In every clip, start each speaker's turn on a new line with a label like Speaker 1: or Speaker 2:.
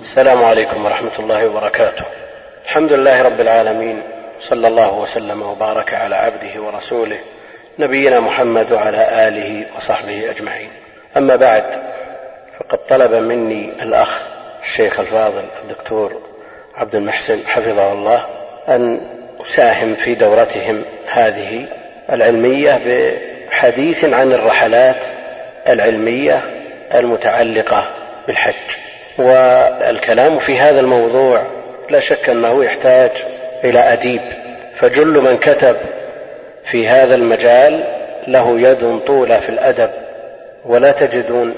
Speaker 1: السلام عليكم ورحمة الله وبركاته. الحمد لله رب العالمين صلى الله وسلم وبارك على عبده ورسوله نبينا محمد وعلى آله وصحبه أجمعين. أما بعد فقد طلب مني الأخ الشيخ الفاضل الدكتور عبد المحسن حفظه الله أن أساهم في دورتهم هذه العلمية بحديث عن الرحلات العلمية المتعلقة بالحج. والكلام في هذا الموضوع لا شك أنه يحتاج إلى أديب. فجل من كتب في هذا المجال له يد طولى في الأدب ولا تجدون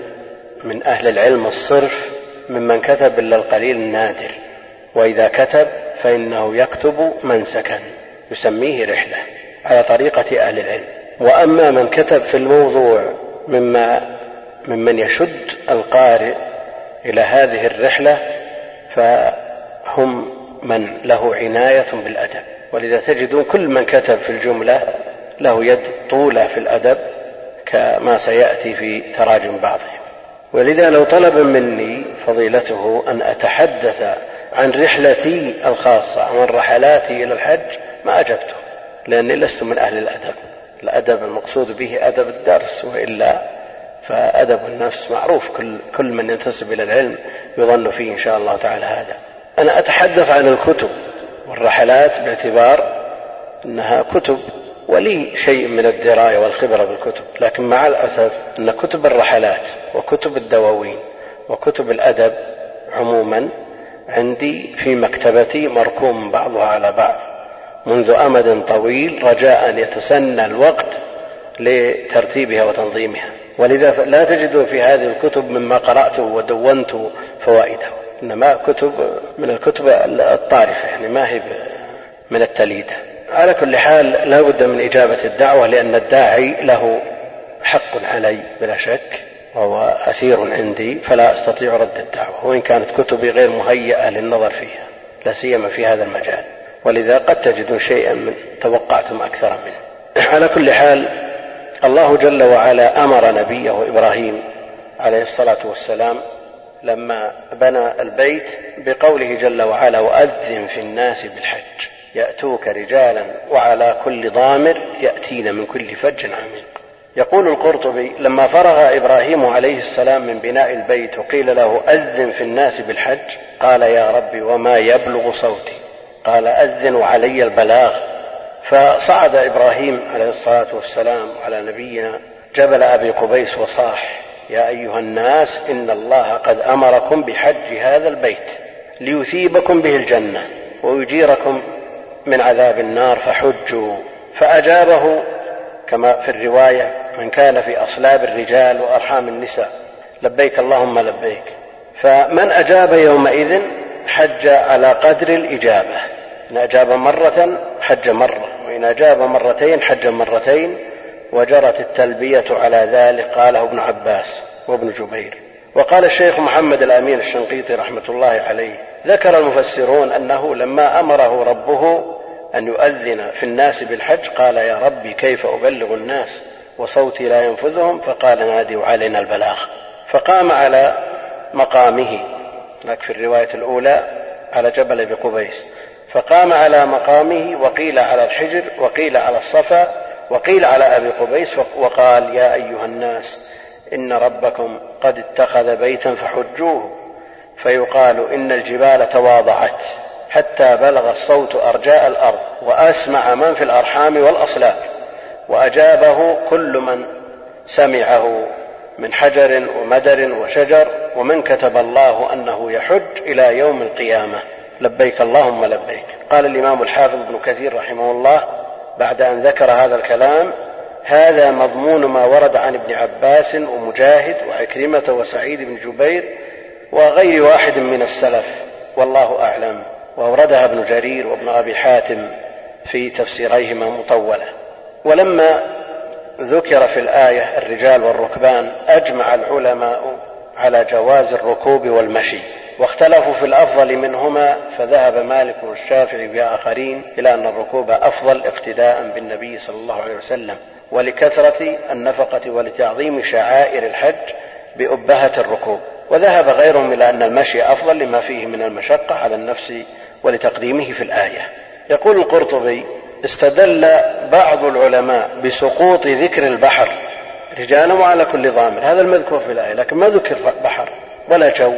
Speaker 1: من أهل العلم الصرف ممن كتب إلا القليل النادر. وإذا كتب فإنه يكتب منسكا يسميه رحلة على طريقة أهل العلم. وأما من كتب في الموضوع مما ممن يشد القارئ إلى هذه الرحلة فهم من له عناية بالأدب. ولذا تجدون كل من كتب في الجملة له يد طولة في الأدب كما سيأتي في تراجم بعضهم. ولذا لو طلب مني فضيلته أن أتحدث عن رحلتي الخاصة عن رحلاتي إلى الحج ما أجبته لأني لست من أهل الأدب. الأدب المقصود به أدب الدرس وإلا فأدب النفس معروف كل كل من ينتسب إلى العلم يظن فيه إن شاء الله تعالى هذا. أنا أتحدث عن الكتب والرحلات باعتبار أنها كتب ولي شيء من الدراية والخبرة بالكتب، لكن مع الأسف أن كتب الرحلات وكتب الدواوين وكتب الأدب عموما عندي في مكتبتي مركوم بعضها على بعض منذ أمد طويل رجاء أن يتسنى الوقت لترتيبها وتنظيمها. ولذا لا تجد في هذه الكتب مما قرأته ودونت فوائده. إنما كتب من الكتب الطارفة يعني ما هي من التليدة. على كل حال لا بد من إجابة الدعوة لأن الداعي له حق علي بلا شك وهو أثير عندي فلا أستطيع رد الدعوة وإن كانت كتبي غير مهيئة للنظر فيها لا سيما في هذا المجال. ولذا قد تجدون شيئا من توقعتم أكثر منه. على كل حال الله جل وعلا أمر نبيه إبراهيم عليه الصلاة والسلام لما بنى البيت بقوله جل وعلا وأذن في الناس بالحج يأتوك رجالا وعلى كل ضامر يأتين من كل فج عميق. يقول القرطبي لما فرغ إبراهيم عليه السلام من بناء البيت وقيل له أذن في الناس بالحج قال يا رب وما يبلغ صوتي؟ قال أذن وعلي البلاغ. فصعد إبراهيم عليه الصلاة والسلام على نبينا جبل أبي قبيس وصاح يا أيها الناس إن الله قد أمركم بحج هذا البيت ليثيبكم به الجنة ويجيركم من عذاب النار فحجوا. فأجابه كما في الرواية من كان في أصلاب الرجال وأرحام النساء لبيك اللهم لبيك. فمن أجاب يومئذ حج على قدر الإجابة إن أجاب مرة حج مرة. وإن أجاب مرتين حج مرتين وجرت التلبية على ذلك قاله ابن عباس وابن جبير. وقال الشيخ محمد الأمين الشنقيطي رحمة الله عليه ذكر المفسرون أنه لما أمره ربه أن يؤذن في الناس بالحج قال يا ربي كيف أبلغ الناس وصوتي لا ينفذهم؟ فقال نادوا علينا البلاغ. فقام على مقامه هناك في الرواية الأولى على جبل بقبيس فقام على مقامه وقيل على الحجر وقيل على الصفا وقيل على أبي قبيس وقال يا أيها الناس إن ربكم قد اتخذ بيتا فحجوه فيقال إن الجبال تواضعت حتى بلغ الصوت أرجاء الأرض وأسمع من في الأرحام والأصلاب وأجابه كل من سمعه من حجر ومدر وشجر ومن كتب الله أنه يحج إلى يوم القيامة. لبيك اللهم لبيك. قال الإمام الحافظ ابن كثير رحمه الله بعد أن ذكر هذا الكلام هذا مضمون ما ورد عن ابن عباس ومجاهد وعكرمة وسعيد بن جبير وغير واحد من السلف والله أعلم. وأوردها ابن جرير وابن أبي حاتم في تفسيريهما مطولة. ولما ذكر في الآية الرجال والركبان أجمع العلماء على جواز الركوب والمشي واختلفوا في الأفضل منهما فذهب مالك والشافعي باخرين إلى أن الركوب أفضل اقتداء بالنبي صلى الله عليه وسلم ولكثرة النفقة ولتعظيم شعائر الحج بأبهة الركوب. وذهب غيرهم إلى أن المشي أفضل لما فيه من المشقة على النفس ولتقديمه في الآية. يقول القرطبي استدل بعض العلماء بسقوط ذكر البحر رجالا وعلى كل ضامر. هذا المذكور في الآية لكن ما ذكر بحر ولا جو.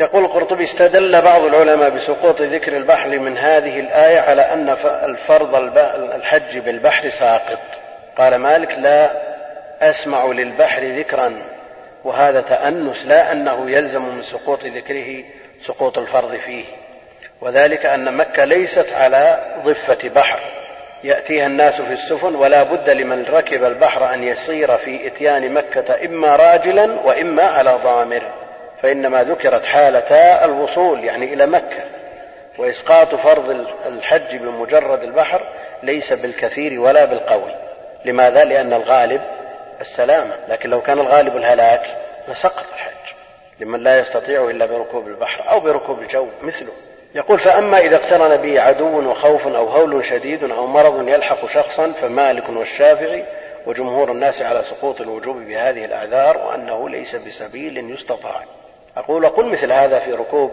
Speaker 1: يقول القرطبي استدل بعض العلماء بسقوط ذكر البحر من هذه الآية على أن الفرض الحج بالبحر ساقط. قال مالك لا أسمع للبحر ذكرا. وهذا تأنس لا أنه يلزم من سقوط ذكره سقوط الفرض فيه. وذلك أن مكة ليست على ضفة بحر. يأتيها الناس في السفن ولا بد لمن ركب البحر أن يسير في إتيان مكة إما راجلا وإما على ضامر فإنما ذكرت حالتا الوصول يعني إلى مكة. وإسقاط فرض الحج بمجرد البحر ليس بالكثير ولا بالقوي. لماذا؟ لأن الغالب السلامة. لكن لو كان الغالب الهلاك لسقط الحج. لمن لا يستطيع إلا بركوب البحر أو بركوب الجو مثله. يقول فأما إذا اقترن به عدو وخوف أو هول شديد أو مرض يلحق شخصا فمالك والشافعي وجمهور الناس على سقوط الوجوب بهذه الأعذار وأنه ليس بسبيل يستطاع. أقول أقول مثل هذا في ركوب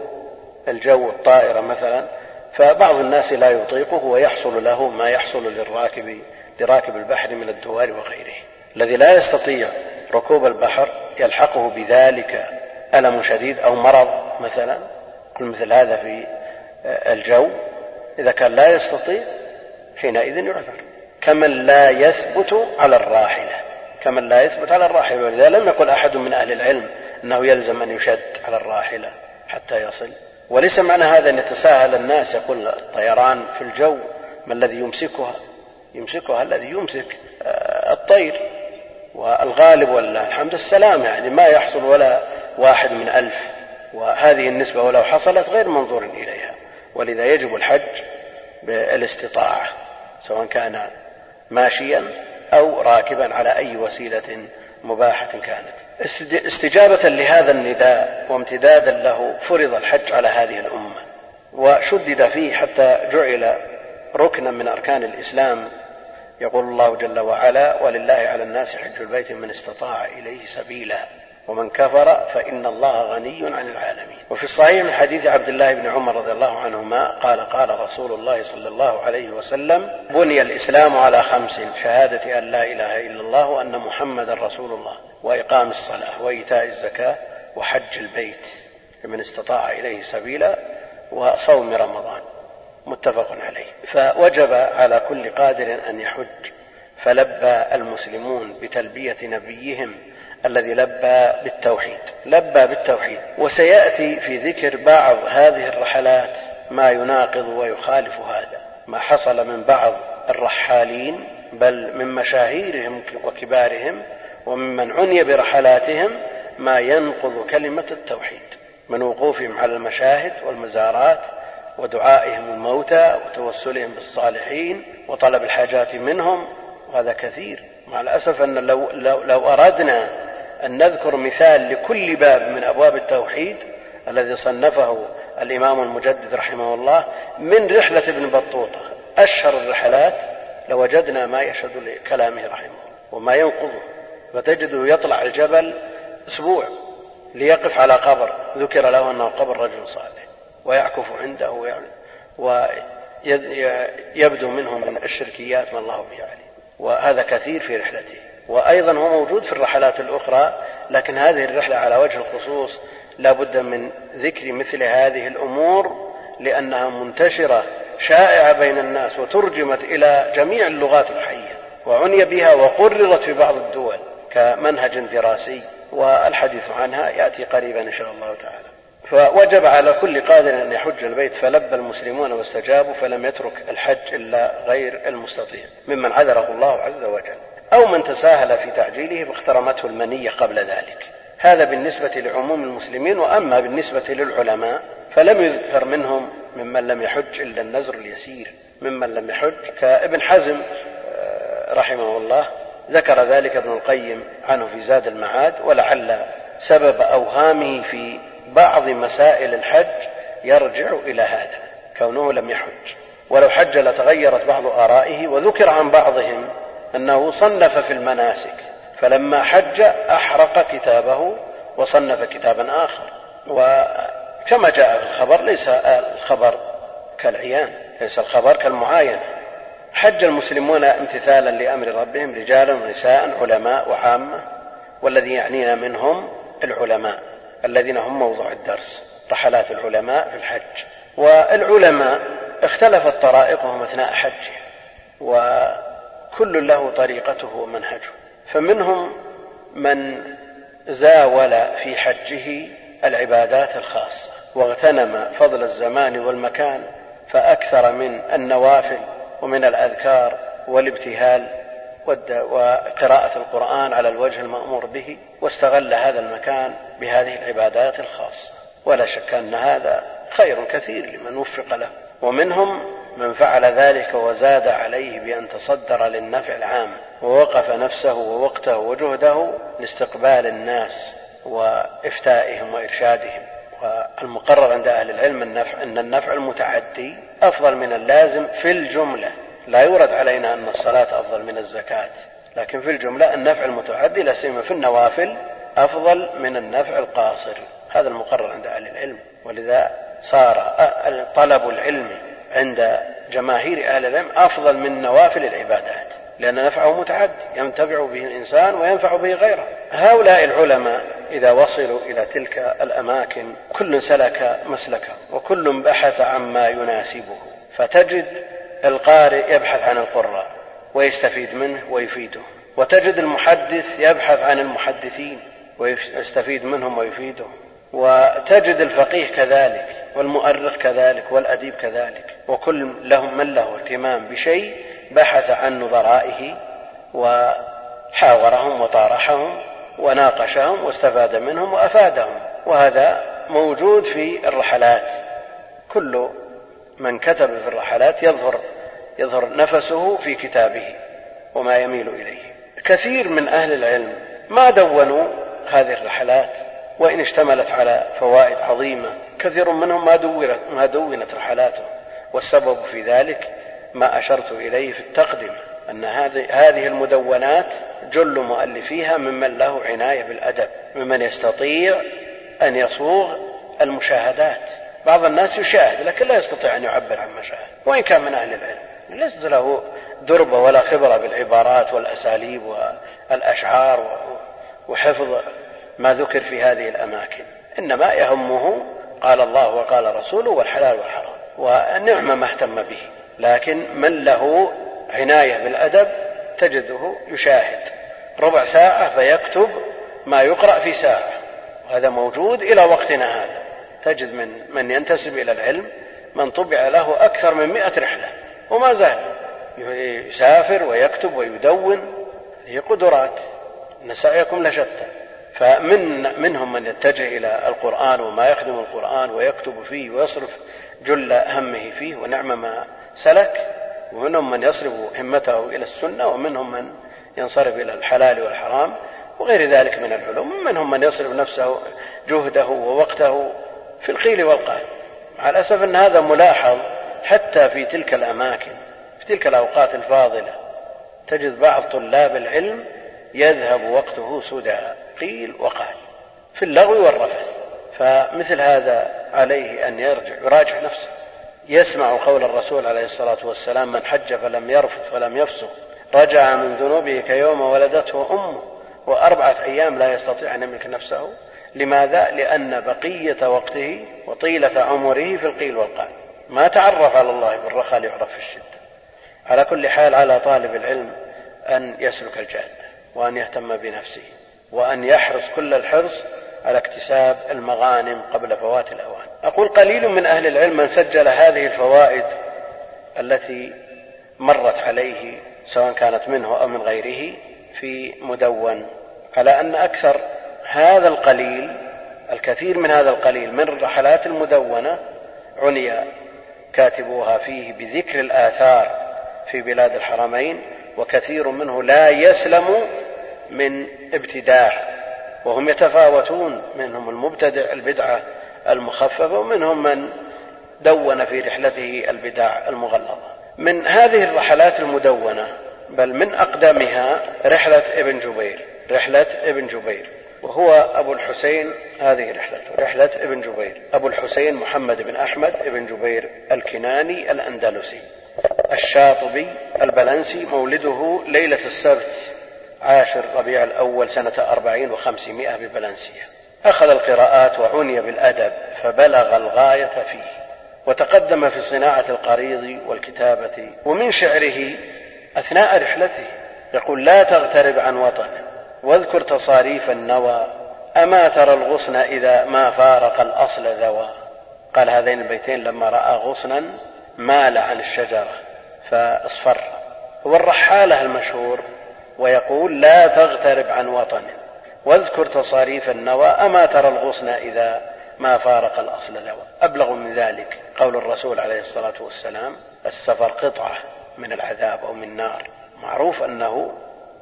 Speaker 1: الجو الطائرة مثلا فبعض الناس لا يطيقه ويحصل له ما يحصل للراكب لراكب البحر من الدوار وغيره. الذي لا يستطيع ركوب البحر يلحقه بذلك ألم شديد أو مرض مثلا. كل مثل هذا في الجو إذا كان لا يستطيع حينئذ يعذر. كمن لا يثبت على الراحلة كمن لا يثبت على الراحلة. ولذا لم يقل أحد من أهل العلم أنه يلزم أن يشد على الراحلة حتى يصل. وليس معنى هذا أن يتساهل الناس يقول الطيران في الجو ما الذي يمسكها؟ يمسكها الذي يمسك آه، الطير. والغالب والله الحمد السلام يعني ما يحصل ولا واحد من ألف. وهذه النسبة ولو حصلت غير منظور إليها. ولذا يجب الحج بالاستطاعة سواء كان ماشيا أو راكبا على أي وسيلة مباحة كانت. استجابة لهذا النداء وامتدادا له فرض الحج على هذه الأمة. وشدد فيه حتى جعل ركنا من أركان الإسلام. يقول الله جل وعلا ولله على الناس حج البيت من استطاع إليه سبيلا. ومن كفر فإن الله غني عن العالمين. وفي الصحيح من حديث عبد الله بن عمر رضي الله عنهما قال قال رسول الله صلى الله عليه وسلم بني الإسلام على خمس شهادة أن لا إله إلا الله وأن محمدا رسول الله وإقام الصلاة وإيتاء الزكاة وحج البيت لمن استطاع إليه سبيلا وصوم رمضان. متفق عليه. فوجب على كل قادر أن يحج. فلبى المسلمون بتلبية نبيهم الذي لبى بالتوحيد لبى بالتوحيد. وسيأتي في ذكر بعض هذه الرحلات ما يناقض ويخالف هذا. ما حصل من بعض الرحالين بل من مشاهيرهم وكبارهم وممن عني برحلاتهم ما ينقض كلمة التوحيد. من وقوفهم على المشاهد والمزارات ودعائهم الموتى وتوسلهم بالصالحين وطلب الحاجات منهم وهذا كثير. مع الأسف أن لو لو, لو أردنا أن نذكر مثال لكل باب من أبواب التوحيد الذي صنفه الإمام المجدد رحمه الله من رحلة ابن بطوطة. أشهر الرحلات لوجدنا ما يشهد لكلامه رحمه وما ينقضه. فتجده يطلع الجبل أسبوع ليقف على قبر. ذكر له أنه قبر رجل صالح ويعكف عنده ويبدو منه من الشركيات ما الله به عليه وهذا كثير في رحلته. وأيضا هو موجود في الرحلات الأخرى لكن هذه الرحلة على وجه الخصوص لا بد من ذكر مثل هذه الأمور لأنها منتشرة شائعة بين الناس وترجمت إلى جميع اللغات الحية وعني بها وقررت في بعض الدول كمنهج دراسي والحديث عنها يأتي قريبا إن شاء الله تعالى. فوجب على كل قادر أن يحج البيت فلبى المسلمون واستجابوا فلم يترك الحج إلا غير المستطيع ممن عذره الله عز وجل. أو من تساهل في تعجيله فاخترمته المنية قبل ذلك. هذا بالنسبة لعموم المسلمين وأما بالنسبة للعلماء فلم يذكر منهم ممن لم يحج إلا النزر اليسير ممن لم يحج كابن حزم آه، رحمه الله. ذكر ذلك ابن القيم عنه في زاد المعاد ولعل سبب أوهامه في بعض مسائل الحج يرجع إلى هذا كونه لم يحج. ولو حج لتغيرت بعض آرائه وذكر عن بعضهم أنه صنف في المناسك فلما حج أحرق كتابه وصنف كتابا آخر. وكما جاء في الخبر ليس الخبر كالعيان ليس الخبر كالمعاينة حج المسلمون امتثالا لأمر ربهم رجالا ونساء علماء وعامة والذي يعنينا منهم العلماء الذين هم موضوع الدرس رحلات العلماء في الحج. والعلماء اختلفت طرائقهم أثناء حجه وكل له طريقته ومنهجه. فمنهم من زاول في حجه العبادات الخاصة واغتنم فضل الزمان والمكان فأكثر من النوافل ومن الأذكار والابتهال وقراءة القرآن على الوجه المأمور به واستغل هذا المكان بهذه العبادات الخاصة. ولا شك أن هذا خير كثير لمن وفق له. ومنهم من فعل ذلك وزاد عليه بأن تصدر للنفع العام ووقف نفسه ووقته وجهده لاستقبال الناس وإفتائهم وإرشادهم. والمقرر عند أهل العلم النفع أن النفع المتعدي أفضل من اللازم في الجملة. لا يورد علينا أن الصلاة أفضل من الزكاة لكن في الجملة النفع المتعدي لا سيما في النوافل أفضل من النفع القاصر. هذا المقرر عند أهل العلم. ولذا صار طلب العلم عند جماهير أهل العلم أفضل من نوافل العبادات لأن نفعه متعدي ينتفع به الإنسان وينفع به غيره. هؤلاء العلماء إذا وصلوا إلى تلك الأماكن كل سلك مسلكه وكل بحث عما يناسبه فتجد القارئ يبحث عن القراء ويستفيد منه ويفيده وتجد المحدث يبحث عن المحدثين ويستفيد منهم ويفيدهم وتجد الفقيه كذلك والمؤرخ كذلك والأديب كذلك. وكل لهم من له اهتمام بشيء بحث عن نظرائه وحاورهم وطارحهم وناقشهم واستفاد منهم وأفادهم وهذا موجود في الرحلات. كل من كتب في الرحلات يظهر يظهر نفسه في كتابه وما يميل إليه. كثير من أهل العلم ما دونوا هذه الرحلات وإن اشتملت على فوائد عظيمة. كثير منهم ما دونت, ما دونت رحلاته. والسبب في ذلك ما أشرت إليه في التقدمة أن هذه المدونات جل مؤلفيها ممن له عناية بالأدب ممن يستطيع أن يصوغ المشاهدات. بعض الناس يشاهد لكن لا يستطيع أن يعبر عن مشاهد وإن كان من أهل العلم. ليس له دربة ولا خبرة بالعبارات والأساليب والأشعار وحفظ ما ذكر في هذه الأماكن. إنما يهمه قال الله وقال رسوله والحلال والحرام. ونعم ما اهتم به لكن من له عناية بالأدب تجده يشاهد. ربع ساعة فيكتب ما يقرأ في ساعة. وهذا موجود إلى وقتنا هذا. تجد من من ينتسب إلى العلم من طبع له أكثر من مئة رحلة. وما زال يسافر ويكتب ويدون. هذه قدرات. إن سعيكم لشتى. فمن منهم من يتجه إلى القرآن وما يخدم القرآن ويكتب فيه ويصرف جل همه فيه ونعم ما سلك ومنهم من يصرف همته إلى السنة ومنهم من ينصرف إلى الحلال والحرام وغير ذلك من العلوم منهم من يصرف نفسه جهده ووقته في القيل والقال. مع الأسف أن هذا ملاحظ حتى في تلك الأماكن في تلك الأوقات الفاضلة تجد بعض طلاب العلم يذهب وقته سدى. قيل وقال. في اللغو والرفث فمثل هذا عليه أن يرجع يراجع نفسه. يسمع قول الرسول عليه الصلاة والسلام من حج فلم يرفث ولم يفسق. رجع من ذنوبه كيوم ولدته أمه. وأربعة أيام لا يستطيع أن يملك نفسه. لماذا؟ لأن بقية وقته وطيلة عمره في القيل والقال. ما تعرف على الله بالرخاء ليعرف في الشدة. على كل حال على طالب العلم أن يسلك الجادة وأن يهتم بنفسه وأن يحرص كل الحرص على اكتساب المغانم قبل فوات الأوان. أقول قليل من أهل العلم من سجل هذه الفوائد التي مرت عليه سواء كانت منه أو من غيره في مدون على أن أكثر هذا القليل الكثير من هذا القليل من الرحلات المدونة عني كاتبوها فيه بذكر الآثار في بلاد الحرمين وكثير منه لا يسلم من ابتداع وهم يتفاوتون منهم المبتدع البدعة المخففة ومنهم من دون في رحلته البدع المغلظة. من هذه الرحلات المدونة بل من أقدمها رحلة ابن جبير رحلة ابن جبير وهو أبو الحسين هذه رحلته رحلة ابن جبير أبو الحسين محمد بن أحمد بن جبير الكناني الأندلسي. الشاطبي البلنسي مولده ليلة السبت عاشر ربيع الأول سنة أربعين وخمسمائة ببلنسية. أخذ القراءات وعني بالأدب فبلغ الغاية فيه وتقدم في صناعة القريض والكتابة ومن شعره أثناء رحلته يقول لا تغترب عن وطنه واذكر تصاريف النوى أما ترى الغصن إذا ما فارق الأصل ذوى. قال هذين البيتين لما رأى غصنا مال عن الشجرة فاصفر. هو الرحالة المشهور ويقول لا تغترب عن وطن. واذكر تصاريف النوى أما ترى الغصن إذا ما فارق الأصل ذوى أبلغ من ذلك قول الرسول عليه الصلاة والسلام السفر قطعة من العذاب أو من نار. معروف أنه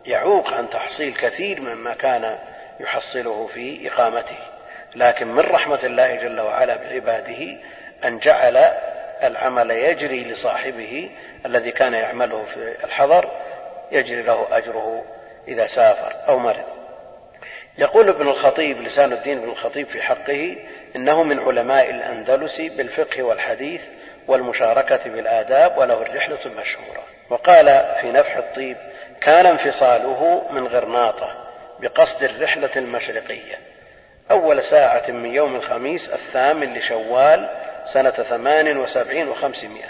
Speaker 1: يعوق عن تحصيل كثير مما كان يحصله في إقامته. لكن من رحمة الله جل وعلا بعباده أن جعل العمل يجري لصاحبه الذي كان يعمله في الحضر يجري له أجره إذا سافر أو مرض. يقول ابن الخطيب لسان الدين ابن الخطيب في حقه إنه من علماء الأندلس بالفقه والحديث والمشاركة بالآداب وله الرحلة المشهورة. وقال في نفح الطيب كان انفصاله من غرناطة بقصد الرحلة المشرقية أول ساعة من يوم الخميس الثامن لشوال سنة ثمان وسبعين وخمسمائة.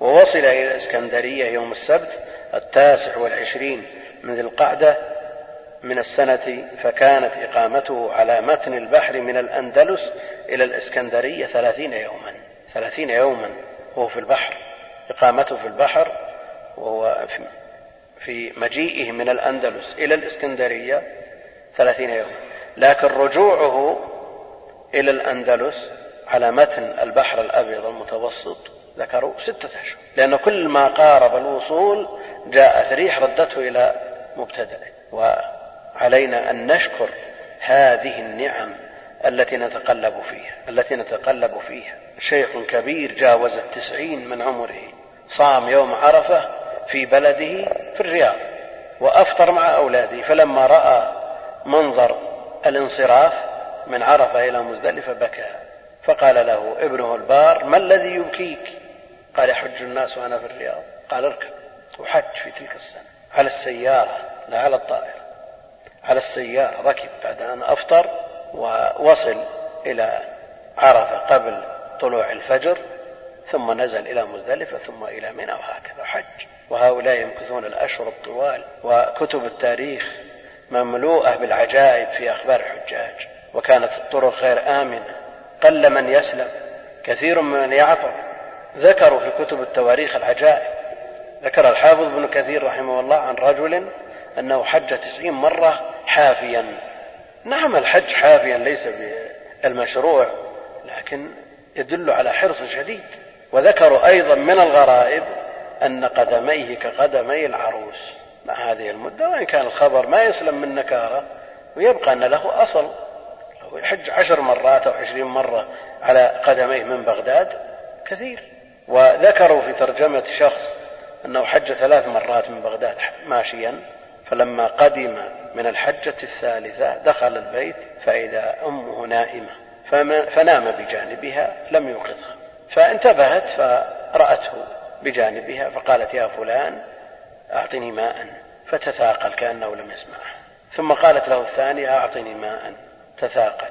Speaker 1: ووصل إلى الإسكندرية يوم السبت التاسع والعشرين من ذي القعدة من السنة فكانت إقامته على متن البحر من الأندلس إلى الإسكندرية ثلاثين يوما. ثلاثين يوما وهو في البحر. إقامته في البحر وهو في مجيئه من الأندلس إلى الإسكندرية ثلاثين يوما. لكن رجوعه إلى الأندلس على متن البحر الأبيض المتوسط ذكروا ستة أشهر لأن كل ما قارب الوصول جاءت ريح ردته إلى مبتدأه وعلينا أن نشكر هذه النعم التي نتقلب فيها التي نتقلب فيها. شيخ كبير جاوز التسعين من عمره صام يوم عرفة في بلده في الرياض وأفطر مع أولاده فلما رأى منظر الانصراف من عرفة إلى مزدلفة بكى. فقال له ابنه البار ما الذي يبكيك؟ قال يحج الناس وأنا في الرياض. قال اركب وحج في تلك السنة على السيارة لا على الطائرة على السيارة. ركب بعد أن أفطر ووصل إلى عرفة قبل طلوع الفجر ثم نزل إلى مزدلفة ثم إلى منى وهكذا حج. وهؤلاء يمكثون الأشهر الطوال وكتب التاريخ مملوءة بالعجائب في أخبار الحجاج وكانت الطرق غير آمنة. قل من يسلم كثير من يعثر ذكروا في كتب التواريخ العجائب. ذكر الحافظ ابن كثير رحمه الله عن رجل أنه حج تسعين مرة حافيا. نعم الحج حافيا ليس بالمشروع لكن يدل على حرص شديد. وذكروا أيضا من الغرائب أن قدميه كقدمي العروس. مع هذه المدة وإن كان الخبر ما يسلم من نكارة ويبقى أن له أصل. يحج عشر مرات أو عشرين مرة على قدميه من بغداد كثير. وذكروا في ترجمة شخص أنه حج ثلاث مرات من بغداد ماشيا فلما قدم من الحجة الثالثة دخل البيت فإذا أمه نائمة فنام بجانبها لم يوقظها. فانتبهت فرأته بجانبها فقالت يا فلان أعطني ماء. فتثاقل كأنه لم يسمعها ثم قالت له الثانية أعطني ماء. تثاقل.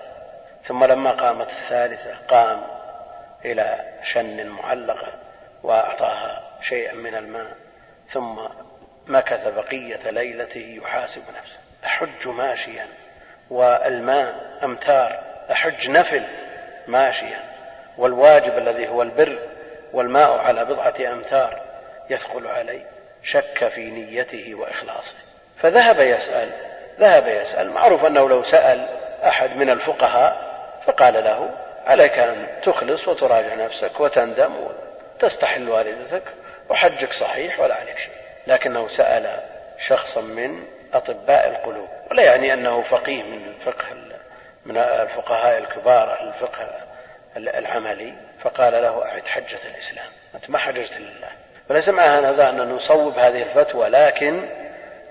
Speaker 1: ثم لما قامت الثالثة قام إلى شن معلقة وأعطاها شيئا من الماء. ثم مكث بقية ليلته يحاسب نفسه. أحج ماشيا. والماء أمتار. أحج نفل ماشيا. والواجب الذي هو البر والماء على بضعة أمتار يثقل علي. شك في نيته وإخلاصه. فذهب يسأل ذهب يسأل. معروف أنه لو سأل أحد من الفقهاء فقال له عليك أن تخلص وتراجع نفسك وتندم وتستحل والدتك وحجك صحيح ولا عليك شيء. لكنه سأل شخصا من أطباء القلوب. ولا يعني أنه فقيه من الفقه من الفقهاء الكبار الفقه العملي. فقال له أعد حجة الإسلام. أنت ما حججت لله. فليس معنى هذا أن نصوب هذه الفتوى لكن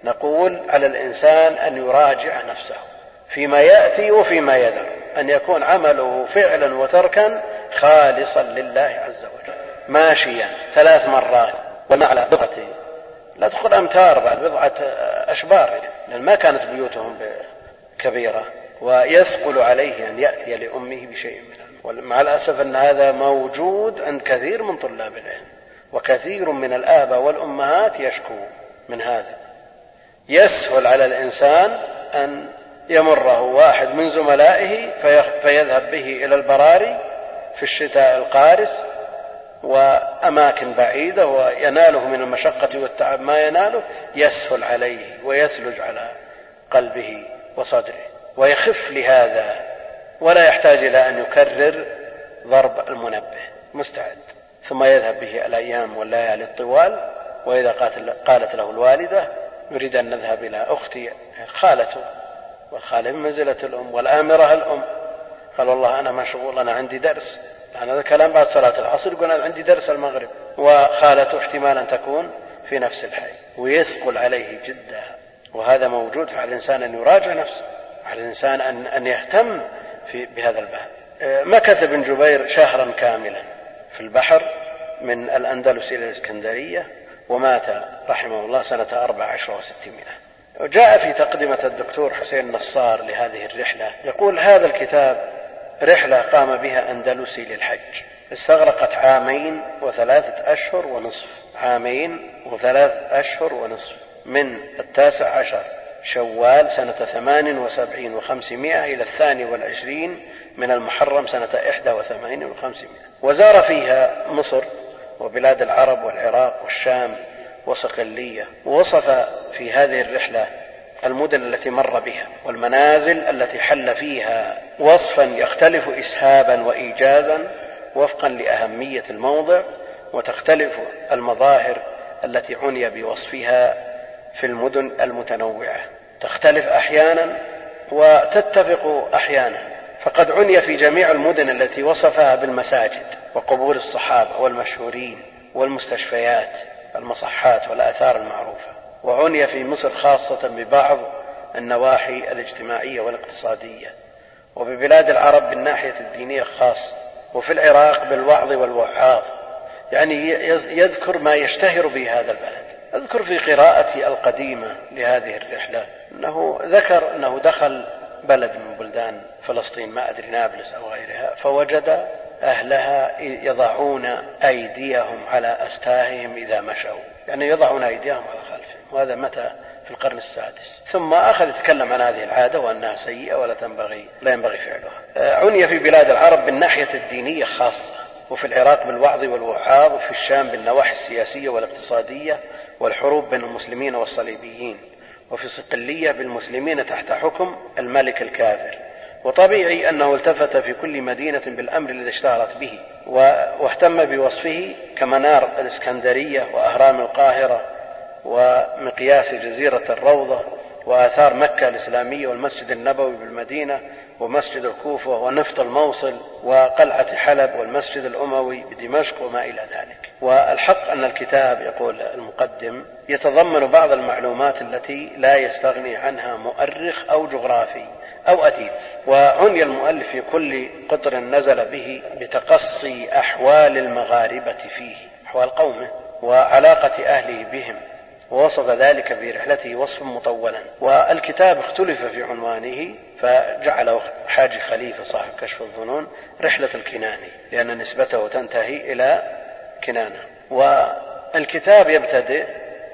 Speaker 1: نقول على الإنسان أن يراجع نفسه فيما يأتي وفيما يذر أن يكون عمله فعلا وتركا خالصا لله عز وجل ماشيا ثلاث مرات. على بضعة لا تدخل أمتار بعد بضعة أشبار لأن ما كانت بيوتهم كبيرة. ويثقل عليه أن يأتي لأمه بشيء منه مع الأسف أن هذا موجود عند كثير من طلاب العلم. وكثير من الآباء والأمهات يشكو من هذا. يسهل على الإنسان أن يمره واحد من زملائه فيذهب به إلى البراري في الشتاء القارس وأماكن بعيدة ويناله من المشقة والتعب. ما يناله يسهل عليه ويثلج على قلبه وصدره. ويخف لهذا. ولا يحتاج إلى أن يكرر ضرب المنبه. مستعد. ثم يذهب به الأيام والليالي الطوال وإذا قالت له الوالدة نريد أن نذهب إلى أختي خالته والخالة من منزلة الأم والآمرة الأم. قال والله أنا مشغول أنا عندي درس. يعني هذا كلام بعد صلاة العصر يقول أنا عندي درس المغرب. وخالته احتمال أن تكون في نفس الحي. ويثقل عليه جدا. وهذا موجود على الإنسان أن يراجع نفسه. على الإنسان أن أن يهتم في بهذا الباب. مكث ابن جبير شهرا كاملا. في البحر من الأندلس إلى الإسكندرية ومات رحمه الله سنة أربع عشر وستمائة. وجاء في تقدمة الدكتور حسين نصار لهذه الرحلة يقول هذا الكتاب رحلة قام بها أندلسي للحج. استغرقت عامين وثلاثة أشهر ونصف. عامين وثلاثة أشهر ونصف. من التاسع عشر شوال سنة ثمان وسبعين وخمسمائة إلى الثاني والعشرين من المحرم سنة إحدى وثمانين وخمسمائة وزار فيها مصر وبلاد العرب والعراق والشام وصقلية ووصف في هذه الرحلة المدن التي مر بها والمنازل التي حل فيها وصفا يختلف اسهابا وايجازا وفقا لأهمية الموضع وتختلف المظاهر التي عني بوصفها في المدن المتنوعة. تختلف أحيانا وتتفق أحيانا. فقد عني في جميع المدن التي وصفها بالمساجد وقبور الصحابة والمشهورين والمستشفيات المصحات والآثار المعروفة. وعني في مصر خاصة ببعض النواحي الاجتماعية والاقتصادية. وببلاد العرب بالناحية الدينية خاصة وفي العراق بالوعظ والوعاظ يعني يذكر ما يشتهر به هذا البلد. أذكر في قراءتي القديمة لهذه الرحلة. أنه ذكر أنه دخل بلد من بلدان فلسطين ما أدري نابلس أو غيرها فوجد أهلها يضعون أيديهم على أستاههم إذا مشوا. يعني يضعون أيديهم على خلفهم وهذا متى؟ في القرن السادس. ثم أخذ يتكلم عن هذه العادة وأنها سيئة ولا تنبغي لا ينبغي فعلها. آه، عني في بلاد العرب بالناحية الدينية خاصة وفي العراق بالوعظ والوعاظ وفي الشام بالنواحي السياسية والاقتصادية والحروب بين المسلمين والصليبيين. وفي صقلية بالمسلمين تحت حكم الملك الكافر. وطبيعي أنه التفت في كل مدينة بالأمر الذي اشتهرت به واهتم بوصفه كمنار الإسكندرية وأهرام القاهرة ومقياس جزيرة الروضة وآثار مكة الإسلامية والمسجد النبوي بالمدينة ومسجد الكوفة ونفط الموصل وقلعة حلب والمسجد الأموي بدمشق وما إلى ذلك. والحق أن الكتاب يقول المقدم يتضمن بعض المعلومات التي لا يستغني عنها مؤرخ أو جغرافي أو أديب. وعني المؤلف في كل قطر نزل به بتقصي أحوال المغاربة فيه أحوال قومه وعلاقة أهله بهم. ووصف ذلك في رحلته وصفا مطولا. والكتاب اختلف في عنوانه فجعله حاج خليفة صاحب كشف الظنون رحلة الكناني لأن نسبته تنتهي إلى كنانة. والكتاب يبتدئ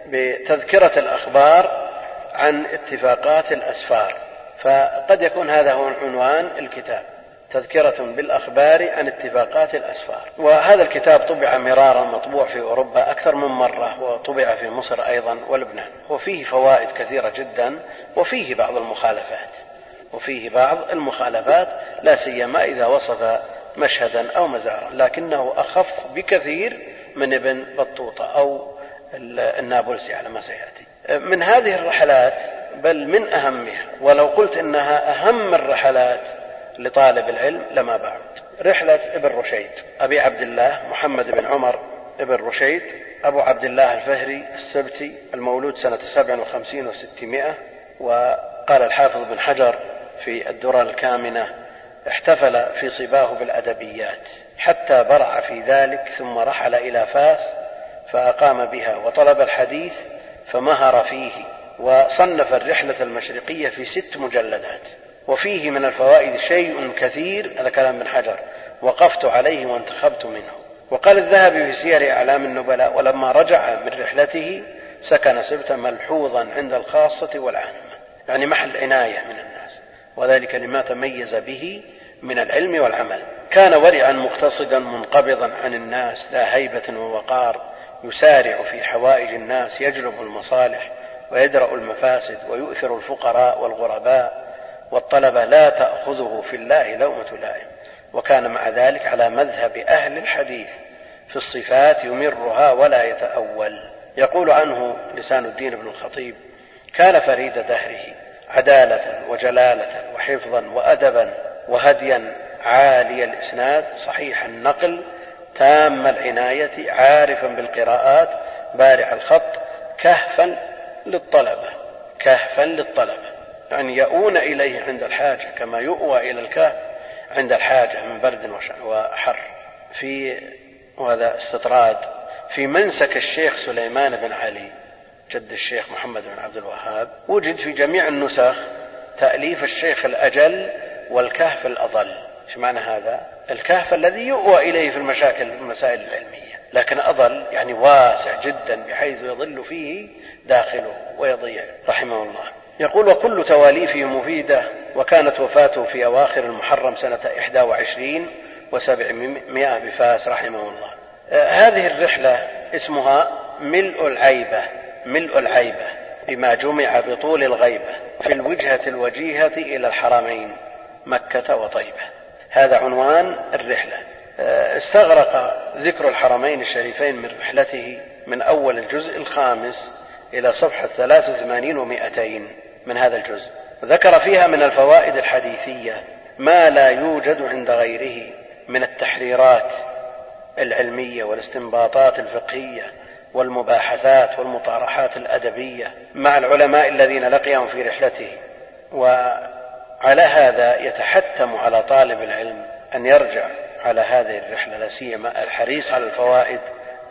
Speaker 1: بتذكرة الأخبار عن اتفاقات الأسفار. فقد يكون هذا هو عنوان الكتاب تذكرة بالأخبار عن اتفاقات الأسفار. وهذا الكتاب طبع مرارا مطبوع في أوروبا أكثر من مرة وطبع في مصر أيضا ولبنان. وفيه فوائد كثيرة جدا وفيه بعض المخالفات. وفيه بعض المخالفات لا سيما إذا وصف مشهدا أو مزارا لكنه أخف بكثير من ابن بطوطة أو النابلسي على ما سيأتي. من هذه الرحلات بل من أهمها ولو قلت إنها أهم الرحلات لطالب العلم لما بعد. رحلة ابن رشيد أبي عبد الله محمد بن عمر ابن رشيد أبو عبد الله الفهري السبتي المولود سنة سبع وخمسين وستمائة وقال الحافظ بن حجر في الدرر الكامنة احتفل في صباه بالأدبيات حتى برع في ذلك ثم رحل إلى فاس فأقام بها وطلب الحديث فمهر فيه وصنف الرحلة المشرقية في ست مجلدات. وفيه من الفوائد شيء كثير هذا كلام ابن حجر وقفت عليه وانتخبت منه. وقال الذهبي في سير أعلام النبلاء ولما رجع من رحلته سكن سبتا ملحوظا عند الخاصة والعامة. يعني محل عناية من الناس وذلك لما تميز به من العلم والعمل. كان ورعا مقتصدا منقبضا عن الناس لا هيبة ووقار يسارع في حوائج الناس يجلب المصالح ويدرأ المفاسد ويؤثر الفقراء والغرباء والطلبة لا تأخذه في الله لومة لائم. وكان مع ذلك على مذهب أهل الحديث في الصفات يمرها ولا يتأول. يقول عنه لسان الدين بن الخطيب كان فريد دهره عدالة وجلالة وحفظا وأدبا وهديا عالي الإسناد صحيح النقل تام العناية عارفا بالقراءات بارع الخط كهفا للطلبة كهفا للطلبة. يعني يؤون إليه عند الحاجة كما يؤوى إلى الكهف عند الحاجة من برد وحر. في وهذا استطراد في منسك الشيخ سليمان بن علي جد الشيخ محمد بن عبد الوهاب وجد في جميع النسخ تأليف الشيخ الأجل والكهف الأضل. إيش معنى هذا؟ الكهف الذي يؤوى إليه في المشاكل المسائل العلمية. لكن أضل يعني واسع جدا بحيث يضل فيه داخله ويضيع. رحمه الله. يقول وكل تواليفه مفيدة وكانت وفاته في أواخر المحرم سنة 21 وسبعمائة بفاس رحمه الله. آه هذه الرحلة اسمها ملء العيبة ملء العيبة بما جمع بطول الغيبة في الوجهة الوجيهة إلى الحرمين. مكة وطيبة. هذا عنوان الرحلة. آه استغرق ذكر الحرمين الشريفين من رحلته من أول الجزء الخامس إلى صفحة ثلاث وثمانين ومائتين من هذا الجزء. ذكر فيها من الفوائد الحديثية ما لا يوجد عند غيره من التحريرات العلمية والاستنباطات الفقهية والمباحثات والمطارحات الأدبية مع العلماء الذين لقيهم في رحلته. وعلى هذا يتحتم على طالب العلم أن يرجع على هذه الرحلة لا سيما الحريص على الفوائد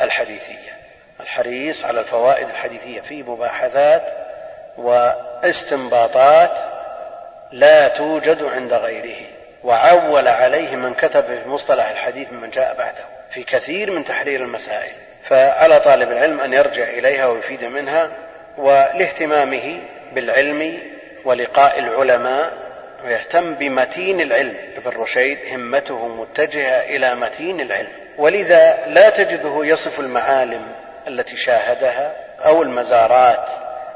Speaker 1: الحديثية. الحريص على الفوائد الحديثية في مباحثات واستنباطات لا توجد عند غيره وعول عليه من كتب في مصطلح الحديث ممن جاء بعده في كثير من تحرير المسائل. فعلى طالب العلم أن يرجع إليها ويفيد منها ولاهتمامه بالعلم ولقاء العلماء ويهتم بمتين العلم. ابن رشيد همته متجهة إلى متين العلم. ولذا لا تجده يصف المعالم التي شاهدها أو المزارات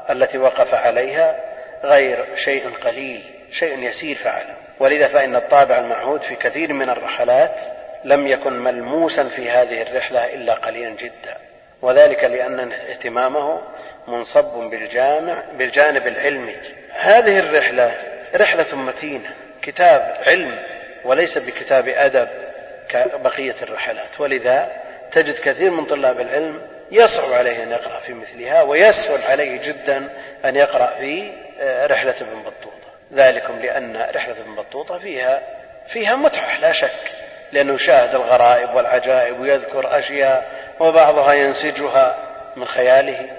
Speaker 1: التي وقف عليها غير شيء قليل شيء يسير فعله ولذا فإن الطابع المعهود في كثير من الرحلات لم يكن ملموسا في هذه الرحلة إلا قليلا جدا. وذلك لأن اهتمامه منصب بالجامع بالجانب العلمي. هذه الرحلة رحلة متينة كتاب علم وليس بكتاب أدب كبقية الرحلات. ولذا تجد كثير من طلاب العلم يصعب عليه أن يقرأ في مثلها ويسهل عليه جدا أن يقرأ في آه، رحلة ابن بطوطة. ذلكم لأن رحلة ابن بطوطة فيها فيها متعة لا شك لأنه يشاهد الغرائب والعجائب ويذكر أشياء وبعضها ينسجها من خياله.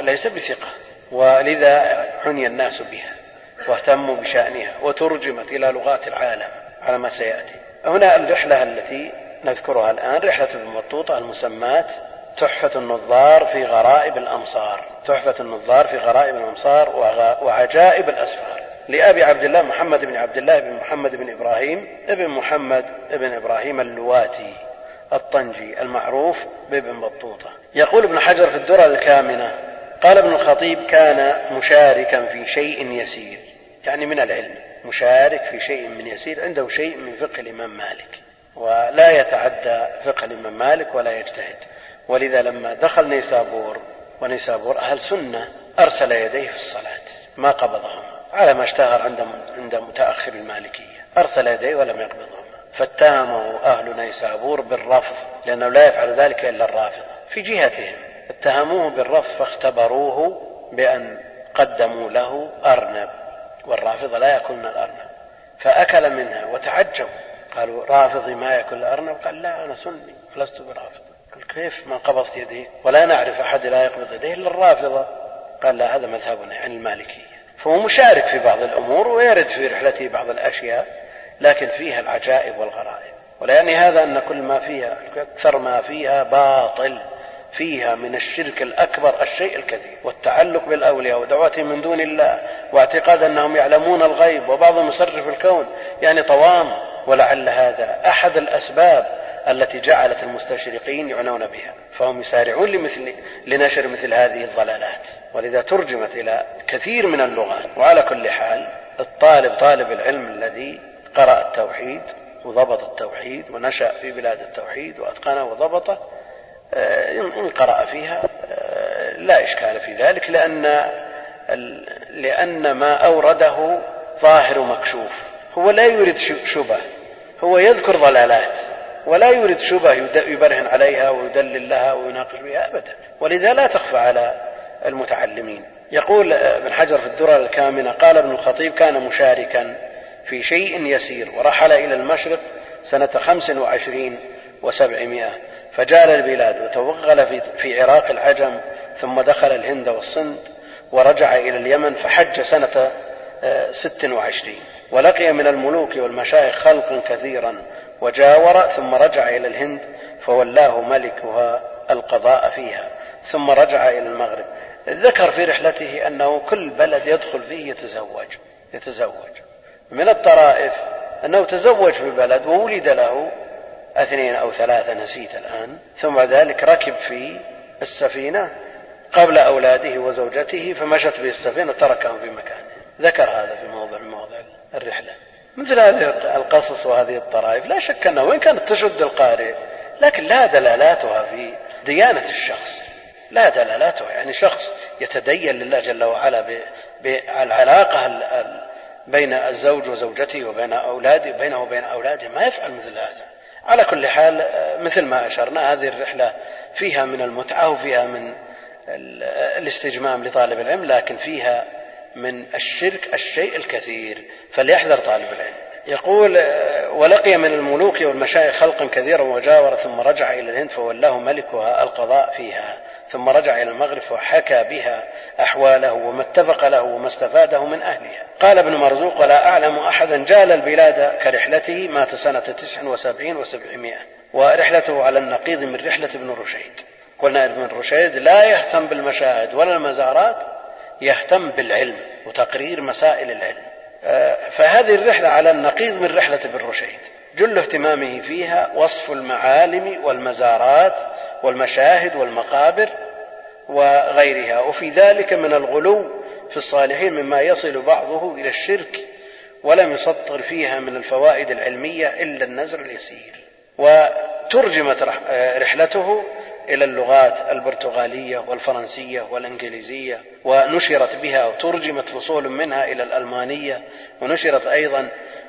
Speaker 1: ليس بثقة ولذا عني الناس بها. واهتموا بشأنها وترجمت إلى لغات العالم على ما سيأتي. هنا الرحلة التي نذكرها الآن رحلة ابن بطوطة المسمات تحفة النظار في غرائب الأمصار. تحفة النظار في غرائب الأمصار وعجائب الأسفار. لأبي عبد الله محمد بن عبد الله بن محمد بن إبراهيم ابن محمد بن إبراهيم اللواتي الطنجي المعروف بابن بطوطة. يقول ابن حجر في الدرة الكامنة قال ابن الخطيب كان مشاركا في شيء يسير. يعني من العلم مشارك في شيء من يسير عنده شيء من فقه الإمام مالك ولا يتعدى فقه الإمام مالك ولا يجتهد. ولذا لما دخل نيسابور ونيسابور أهل سنة أرسل يديه في الصلاة ما قبضهم على ما اشتهر عند عند متأخر المالكية. أرسل يديه ولم يقبضهم. فاتهمه أهل نيسابور بالرفض لأنه لا يفعل ذلك إلا الرافضة. في جهتهم اتهموه بالرفض فاختبروه بأن قدموا له أرنب. والرافضة لا يأكلون الأرنب. فأكل منها وتعجبوا قالوا رافضي ما يأكل الأرنب؟ قال لا أنا سني لست برافض. قال كيف؟ ما قبضت يديه. ولا نعرف أحد لا يقبض يديه إلا الرافضة. قال لا هذا مذهبنا عن المالكية. فهو مشارك في بعض الأمور ويرد في رحلته بعض الأشياء لكن فيها العجائب والغرائب. ولا يعني هذا أن كل ما فيها أكثر ما فيها باطل. فيها من الشرك الأكبر الشيء الكثير والتعلق بالأولياء ودعوتهم من دون الله واعتقاد أنهم يعلمون الغيب وبعضهم يصرف الكون يعني طوام. ولعل هذا أحد الأسباب التي جعلت المستشرقين يعنون بها فهم يسارعون لمثل لنشر مثل هذه الضلالات. ولذا ترجمت إلى كثير من اللغات. وعلى كل حال الطالب طالب العلم الذي قرأ التوحيد وضبط التوحيد ونشأ في بلاد التوحيد وأتقنه وضبطه إن قرأ فيها آه، لا إشكال في ذلك لأن لأن ما أورده ظاهر مكشوف. هو لا يريد شبه هو يذكر ضلالات ولا يريد شبه يبرهن عليها ويدلل لها ويناقش بها أبدا. ولذا لا تخفى على المتعلمين. يقول ابن حجر في الدرر الكامنة قال ابن الخطيب كان مشاركا في شيء يسير ورحل إلى المشرق سنة خمس وعشرين وسبعمائة فجال البلاد وتوغل في, في عراق العجم ثم دخل الهند والصند ورجع إلى اليمن فحج سنة آه، ست وعشرين. ولقي من الملوك والمشايخ خلق كثيرا وجاور ثم رجع إلى الهند فولاه ملكها القضاء فيها. ثم رجع إلى المغرب. ذكر في رحلته أنه كل بلد يدخل فيه يتزوج يتزوج. من الطرائف أنه تزوج في بلد وولد له اثنين أو ثلاثة نسيت الآن. ثم ذلك ركب في السفينة قبل أولاده وزوجته فمشت به السفينة تركهم في مكانه ذكر هذا في موضع من مواضع الرحلة. مثل هذه القصص وهذه الطرائف لا شك أنها وإن كانت تشد القارئ لكن لا دلالاتها في ديانة الشخص. لا دلالاتها يعني شخص يتدين لله جل وعلا بالعلاقة بين الزوج وزوجته وبين أولاده بينه وبين أولاده ما يفعل مثل هذا. على كل حال مثل ما أشرنا هذه الرحلة فيها من المتعة وفيها من الاستجمام لطالب العلم لكن فيها من الشرك الشيء الكثير فليحذر طالب العلم. يقول ولقي من الملوك والمشايخ خلقا كثيرا وجاور ثم رجع إلى الهند فولاه ملكها القضاء فيها. ثم رجع إلى المغرب وحكى بها أحواله وما اتفق له وما استفاده من أهلها. قال ابن مرزوق ولا أعلم أحدا جال البلاد كرحلته مات سنة تسع وسبعين وسبعمائة ورحلته على النقيض من رحلة ابن رشيد. قلنا ابن رشيد لا يهتم بالمشاهد ولا المزارات يهتم بالعلم وتقرير مسائل العلم. فهذه الرحلة على النقيض من رحلة ابن رشيد. جل اهتمامه فيها وصف المعالم والمزارات والمشاهد والمقابر وغيرها. وفي ذلك من الغلو في الصالحين مما يصل بعضه إلى الشرك ولم يسطر فيها من الفوائد العلمية إلا النزر اليسير. وترجمت رحلته إلى اللغات البرتغالية والفرنسية والإنجليزية ونشرت بها وترجمت فصول منها إلى الألمانية ونشرت أيضا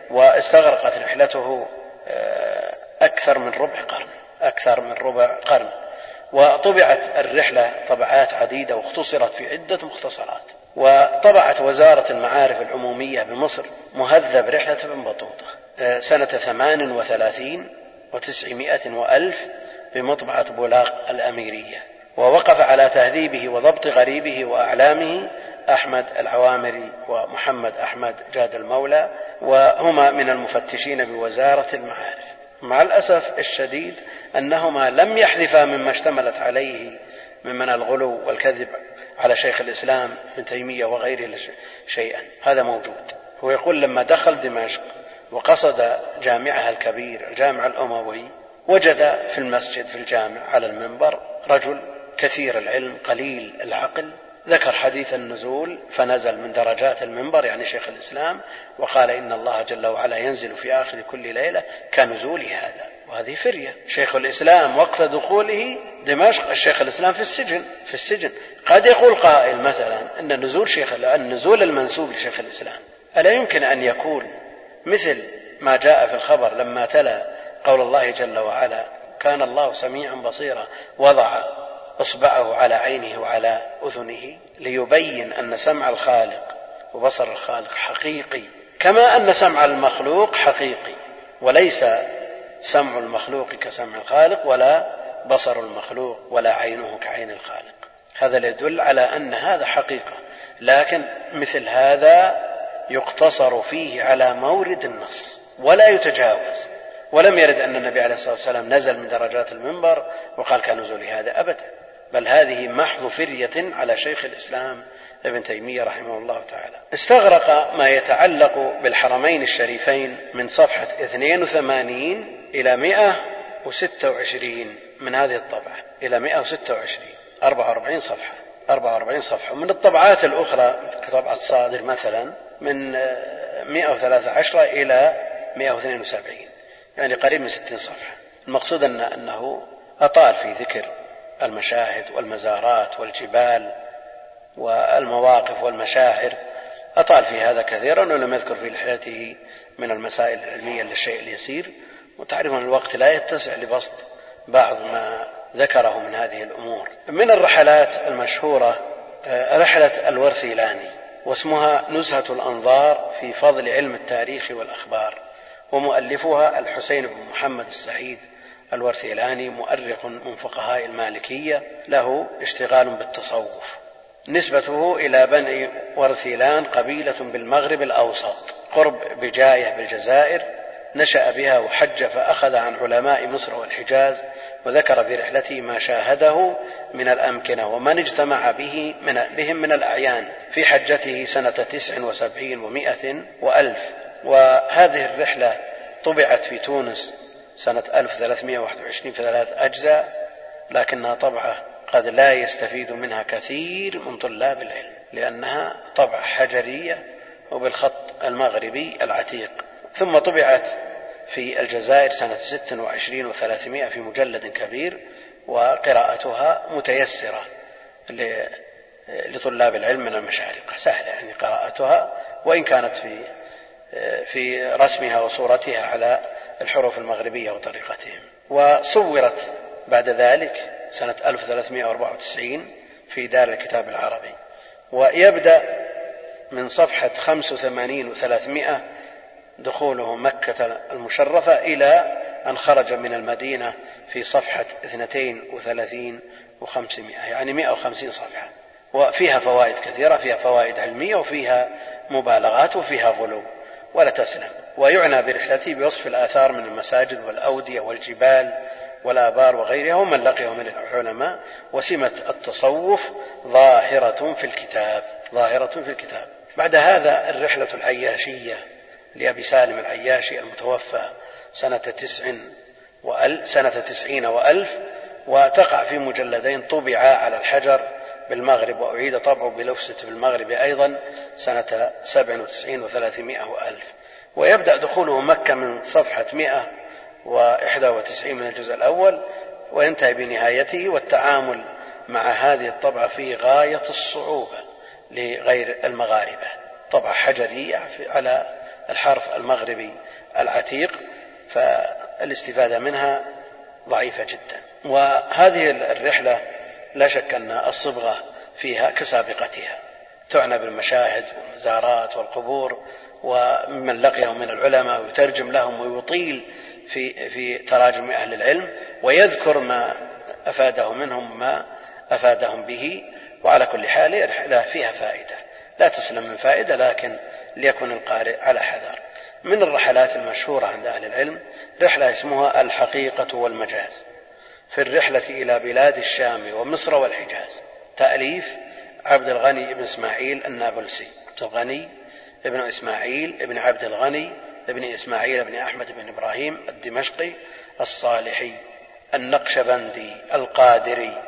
Speaker 1: واستغرقت رحلته آه، أكثر من ربع قرن أكثر من ربع قرن. وطبعت الرحلة طبعات عديدة واختصرت في عدة مختصرات. وطبعت وزارة المعارف العمومية بمصر مهذب رحلة ابن بطوطة آه، سنة ثمان وثلاثين وتسعمائة وألف بمطبعة بولاق الأميرية ووقف على تهذيبه وضبط غريبه وأعلامه أحمد العوامري ومحمد أحمد جاد المولى وهما من المفتشين بوزارة المعارف. مع الأسف الشديد أنهما لم يحذفا مما اشتملت عليه ممن الغلو والكذب على شيخ الإسلام ابن تيمية وغيره شيئا. هذا موجود. هو يقول لما دخل دمشق وقصد جامعها الكبير الجامع الأموي وجد في المسجد في الجامع على المنبر رجل كثير العلم قليل العقل ذكر حديث النزول فنزل من درجات المنبر يعني شيخ الإسلام وقال إن الله جل وعلا ينزل في آخر كل ليلة كنزول هذا وهذه فرية. شيخ الإسلام وقت دخوله دمشق الشيخ الإسلام في السجن في السجن. قد يقول قائل مثلا أن نزول شيخ النزول المنسوب لشيخ الإسلام ألا يمكن أن يكون مثل ما جاء في الخبر لما تلا قول الله جل وعلا كان الله سميعا بصيرا وضع إصبعه على عينه وعلى أذنه ليبين أن سمع الخالق وبصر الخالق حقيقي كما أن سمع المخلوق حقيقي وليس سمع المخلوق كسمع الخالق ولا بصر المخلوق ولا عينه كعين الخالق. هذا يدل على أن هذا حقيقة لكن مثل هذا يقتصر فيه على مورد النص ولا يتجاوز. ولم يرد أن النبي عليه الصلاة والسلام نزل من درجات المنبر وقال كنزول هذا أبدا. بل هذه محض فرية على شيخ الإسلام ابن تيمية رحمه الله تعالى. استغرق ما يتعلق بالحرمين الشريفين من صفحة 82 إلى 126 من هذه الطبعة. إلى 126 44 صفحة. 44 صفحة. ومن الطبعات الأخرى كطبعه الصادر مثلا من 113 إلى 172 يعني قريب من 60 صفحة. المقصود أن أنه أطال في ذكر المشاهد والمزارات والجبال والمواقف والمشاعر أطال في هذا كثيرا ولم يذكر في رحلته من المسائل العلمية للشيء اليسير. وتعرفون الوقت لا يتسع لبسط بعض ما ذكره من هذه الأمور. من الرحلات المشهورة آه، رحلة الورثيلاني واسمها نزهة الأنظار في فضل علم التاريخ والأخبار. ومؤلفها الحسين بن محمد السعيد الورثيلاني مؤرخ من فقهاء المالكية له اشتغال بالتصوف. نسبته إلى بني ورثيلان قبيلة بالمغرب الأوسط قرب بجاية بالجزائر نشأ بها وحج فأخذ عن علماء مصر والحجاز وذكر في رحلته ما شاهده من الأمكنة ومن اجتمع به من بهم من الأعيان في حجته سنة تسع وسبعين ومائة وألف. وهذه الرحلة طبعت في تونس سنة 1321 في ثلاث أجزاء لكنها طبعة قد لا يستفيد منها كثير من طلاب العلم لأنها طبعة حجرية وبالخط المغربي العتيق. ثم طبعت في الجزائر سنة ست وعشرين وثلاثمائة في مجلد كبير وقراءتها متيسرة لطلاب العلم من المشارقة سهلة يعني قراءتها وإن كانت في في رسمها وصورتها على الحروف المغربية وطريقتهم. وصورت بعد ذلك سنة 1394 في دار الكتاب العربي. ويبدأ من صفحة 85 و300 دخوله مكة المشرفة إلى أن خرج من المدينة في صفحة 32 و500 يعني 150 صفحة. وفيها فوائد كثيرة فيها فوائد علمية وفيها مبالغات وفيها غلو. ولا تسلم ويعنى برحلته بوصف الآثار من المساجد والأودية والجبال والآبار وغيرها ومن لقيه من العلماء وسمة التصوف ظاهرة في الكتاب ظاهرة في الكتاب. بعد هذا الرحلة العياشية لأبي سالم العياشي المتوفى سنة تسع وأل سنة تسعين وألف وتقع في مجلدين طبعا على الحجر بالمغرب وأعيد طبعه بلفسة في المغرب أيضا سنة سبع وتسعين وثلاثمائة وألف. ويبدأ دخوله مكة من صفحة مئة وإحدى وتسعين من الجزء الأول وينتهي بنهايته والتعامل مع هذه الطبعة في غاية الصعوبة لغير المغاربة. طبعة حجرية على الحرف المغربي العتيق فالاستفادة منها ضعيفة جدا. وهذه الرحلة لا شك أن الصبغة فيها كسابقتها. تعنى بالمشاهد والمزارات والقبور ومن لقيهم من العلماء ويترجم لهم ويطيل في في تراجم أهل العلم ويذكر ما أفاده منهم ما أفادهم به وعلى كل حال الرحله فيها فائدة. لا تسلم من فائدة لكن ليكن القارئ على حذر. من الرحلات المشهورة عند أهل العلم رحلة اسمها الحقيقة والمجاز. في الرحلة إلى بلاد الشام ومصر والحجاز. تأليف عبد الغني بن إسماعيل النابلسي. عبد الغني ابن إسماعيل ابن عبد الغني ابن إسماعيل بن أحمد بن إبراهيم الدمشقي الصالحي النقشبندي القادري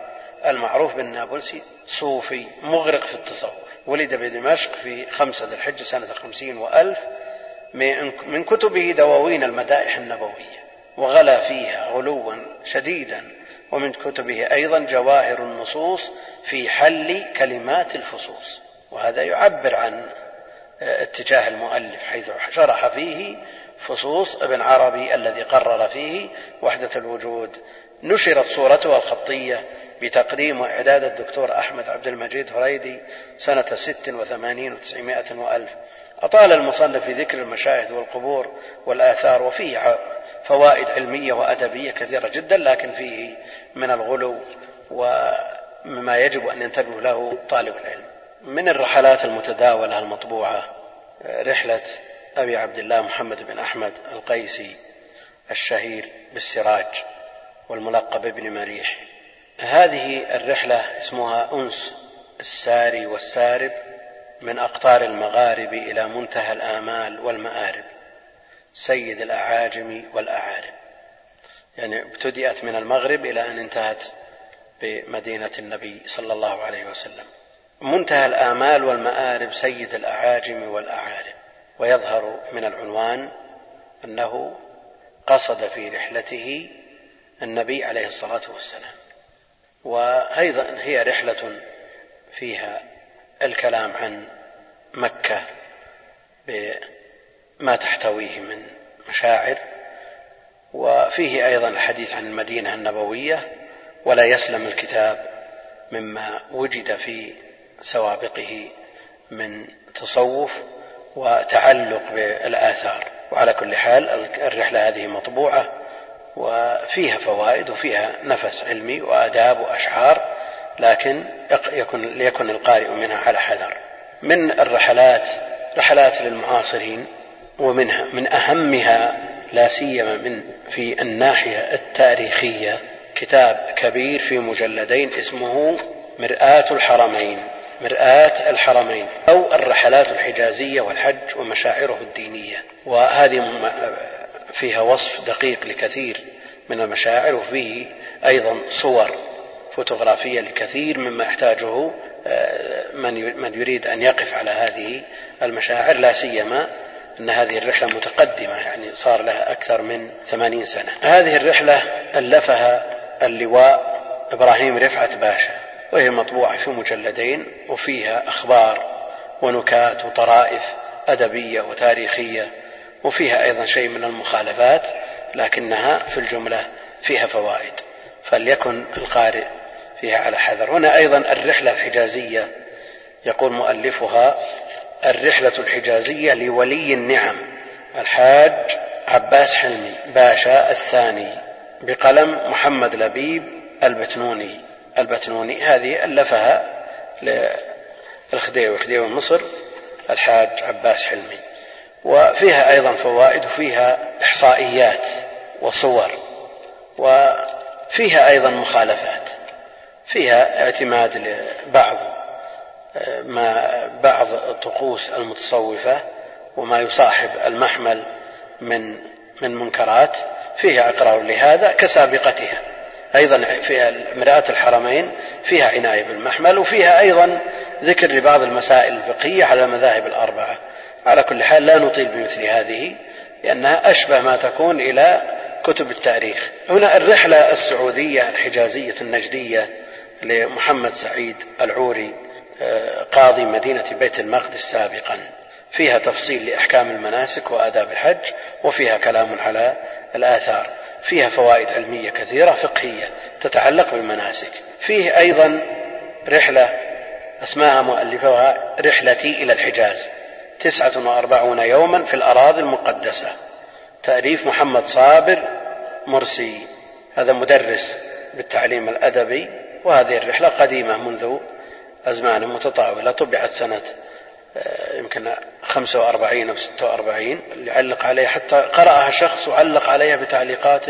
Speaker 1: المعروف بالنابلسي صوفي مغرق في التصوف. ولد بدمشق في خمسة ذي الحجة سنة خمسين وألف من كتبه دواوين المدائح النبوية. وغلا فيها غلوا شديدا. ومن كتبه أيضا جواهر النصوص في حل كلمات الفصوص وهذا يعبر عن اتجاه المؤلف حيث شرح فيه فصوص ابن عربي الذي قرر فيه وحدة الوجود. نشرت صورتها الخطية بتقديم وإعداد الدكتور أحمد عبد المجيد فريدي سنة ست وثمانين وتسعمائة وألف. أطال المصنف في ذكر المشاهد والقبور والآثار وفيه فوائد علمية وأدبية كثيرة جدا لكن فيه من الغلو ومما يجب أن ينتبه له طالب العلم. من الرحلات المتداولة المطبوعة رحلة أبي عبد الله محمد بن أحمد القيسي الشهير بالسراج والملقب بابن مريح. هذه الرحلة اسمها أنس الساري والسارب. من أقطار المغارب إلى منتهى الآمال والمآرب سيد الأعاجم والأعارب. يعني ابتدأت من المغرب إلى أن انتهت بمدينة النبي صلى الله عليه وسلم. منتهى الآمال والمآرب سيد الأعاجم والأعارب. ويظهر من العنوان أنه قصد في رحلته النبي عليه الصلاة والسلام. وأيضا هي رحلة فيها الكلام عن مكة بما تحتويه من مشاعر وفيه أيضا الحديث عن المدينة النبوية ولا يسلم الكتاب مما وجد في سوابقه من تصوف وتعلق بالآثار. وعلى كل حال الرحلة هذه مطبوعة وفيها فوائد وفيها نفس علمي وآداب وأشعار لكن يكن ليكن القارئ منها على حذر. من الرحلات رحلات للمعاصرين ومنها من أهمها لا سيما من في الناحية التاريخية كتاب كبير في مجلدين اسمه مرآة الحرمين مرآة الحرمين أو الرحلات الحجازية والحج ومشاعره الدينية. وهذه فيها وصف دقيق لكثير من المشاعر وفيه أيضا صور فوتوغرافية لكثير مما يحتاجه آه، من من يريد أن يقف على هذه المشاعر لا سيما أن هذه الرحلة متقدمة يعني صار لها أكثر من ثمانين سنة. هذه الرحلة ألفها اللواء إبراهيم رفعت باشا وهي مطبوعة في مجلدين وفيها أخبار ونكات وطرائف أدبية وتاريخية وفيها أيضا شيء من المخالفات لكنها في الجملة فيها فوائد. فليكن القارئ فيها على حذر. هنا أيضا الرحلة الحجازية يقول مؤلفها الرحلة الحجازية لولي النعم الحاج عباس حلمي باشا الثاني بقلم محمد لبيب البتنوني. البتنوني هذه ألفها للخديوي خديوي مصر الحاج عباس حلمي. وفيها أيضا فوائد وفيها إحصائيات وصور وفيها أيضا مخالفات. فيها اعتماد لبعض ما بعض طقوس المتصوفة وما يصاحب المحمل من من منكرات فيها إقرار لهذا كسابقتها. أيضا فيها مرآة الحرمين فيها عناية بالمحمل وفيها أيضا ذكر لبعض المسائل الفقهية على المذاهب الأربعة. على كل حال لا نطيل بمثل هذه لأنها أشبه ما تكون إلى كتب التاريخ. هنا الرحلة السعودية الحجازية النجدية لمحمد سعيد العوري آه، قاضي مدينة بيت المقدس سابقا. فيها تفصيل لأحكام المناسك وآداب الحج وفيها كلام على الآثار. فيها فوائد علمية كثيرة فقهية تتعلق بالمناسك. فيه أيضا رحلة أسماها مؤلفها رحلتي إلى الحجاز. تسعة وأربعون يوما في الأراضي المقدسة. تأليف محمد صابر مرسي. هذا مدرس بالتعليم الأدبي. وهذه الرحلة قديمة منذ أزمان متطاولة طبعت سنة آه، يمكن خمسة وأربعين أو ستة وأربعين اللي علق عليها حتى قرأها شخص وعلق عليها بتعليقات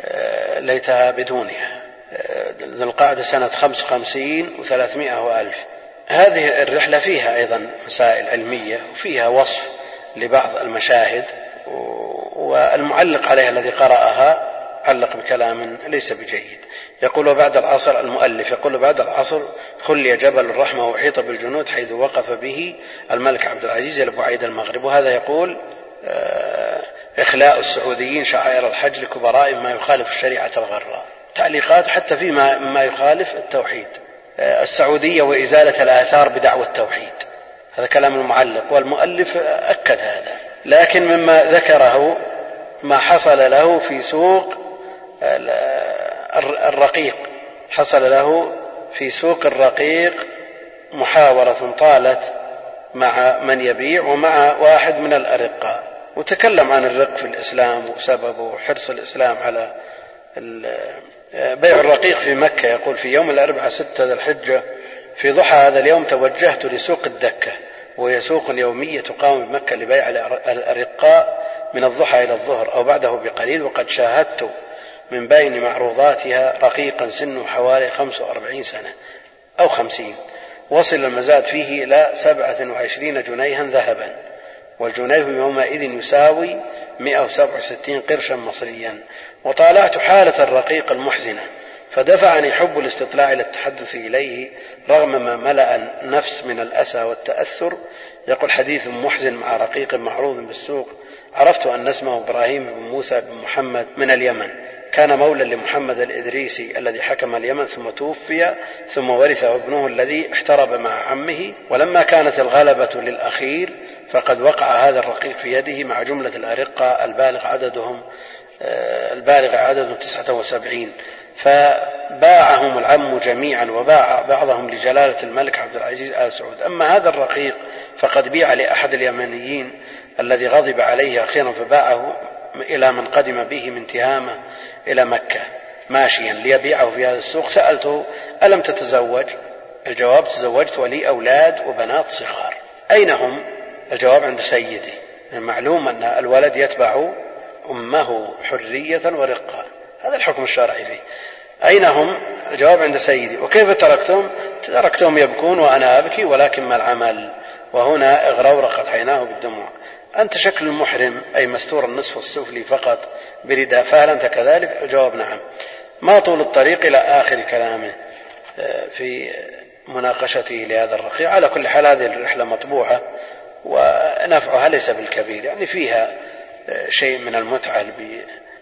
Speaker 1: آه، ليتها بدونها. آه، ذو القعدة سنة خمس وخمسين وثلاثمائة وألف. هذه الرحلة فيها أيضا مسائل علمية وفيها وصف لبعض المشاهد والمعلق عليها الذي قرأها علق بكلام ليس بجيد. يقول بعد العصر المؤلف يقول بعد العصر خلي جبل الرحمة وحيط بالجنود حيث وقف به الملك عبد العزيز إلى بعيد المغرب. وهذا يقول آه، إخلاء السعوديين شعائر الحج لكبرائهم ما يخالف الشريعة الغراء. تعليقات حتى فيما ما يخالف التوحيد. آه، السعودية وإزالة الآثار بدعوى التوحيد. هذا كلام المعلق والمؤلف أكد هذا. لكن مما ذكره ما حصل له في سوق الرقيق. حصل له في سوق الرقيق محاورة طالت مع من يبيع ومع واحد من الأرقاء. وتكلم عن الرق في الإسلام وسببه وحرص الإسلام على بيع الرقيق في مكة. يقول في يوم الأربعاء ستة ذي الحجة في ضحى هذا اليوم توجهت لسوق الدكة وهي سوق يومية تقام بمكة لبيع الأرقاء من الضحى إلى الظهر أو بعده بقليل وقد شاهدت من بين معروضاتها رقيقا سنه حوالي خمس وأربعين سنة أو خمسين. وصل المزاد فيه إلى سبعة وعشرين جنيها ذهبا. والجنيه يومئذ يساوي 167 قرشا مصريا. وطالعت حالة الرقيق المحزنة فدفعني حب الاستطلاع إلى التحدث إليه رغم ما ملأ النفس من الأسى والتأثر. يقول حديث محزن مع رقيق معروض بالسوق. عرفت أن اسمه إبراهيم بن موسى بن محمد من اليمن. كان مولى لمحمد الإدريسي الذي حكم اليمن ثم توفي ثم ورثه ابنه الذي احترب مع عمه ولما كانت الغلبة للأخير فقد وقع هذا الرقيق في يده مع جملة الأرقة البالغ عددهم آه، البالغ عددهم تسعة وسبعين. فباعهم العم جميعا وباع بعضهم لجلالة الملك عبد العزيز آل سعود. أما هذا الرقيق فقد بيع لأحد اليمنيين الذي غضب عليه أخيرا فباعه إلى من قدم به من تهامة إلى مكة ماشيا ليبيعه في هذا السوق. سألته ألم تتزوج؟ الجواب تزوجت ولي أولاد وبنات صغار. أين هم؟ الجواب عند سيدي. المعلوم أن الولد يتبع أمه حرية ورقة هذا الحكم الشرعي فيه. أين هم؟ الجواب عند سيدي. وكيف تركتهم؟ تركتهم يبكون وأنا أبكي ولكن ما العمل؟ وهنا اغرورقت عيناه بالدموع. أنت شكل المحرم أي مستور النصف السفلي فقط برداء فهل أنت كذلك؟ الجواب نعم. ما طول الطريق إلى آخر كلامه آه، في مناقشته لهذا الرقيع على كل حال هذه الرحلة مطبوعة ونفعها ليس بالكبير يعني فيها آه، شيء من المتعة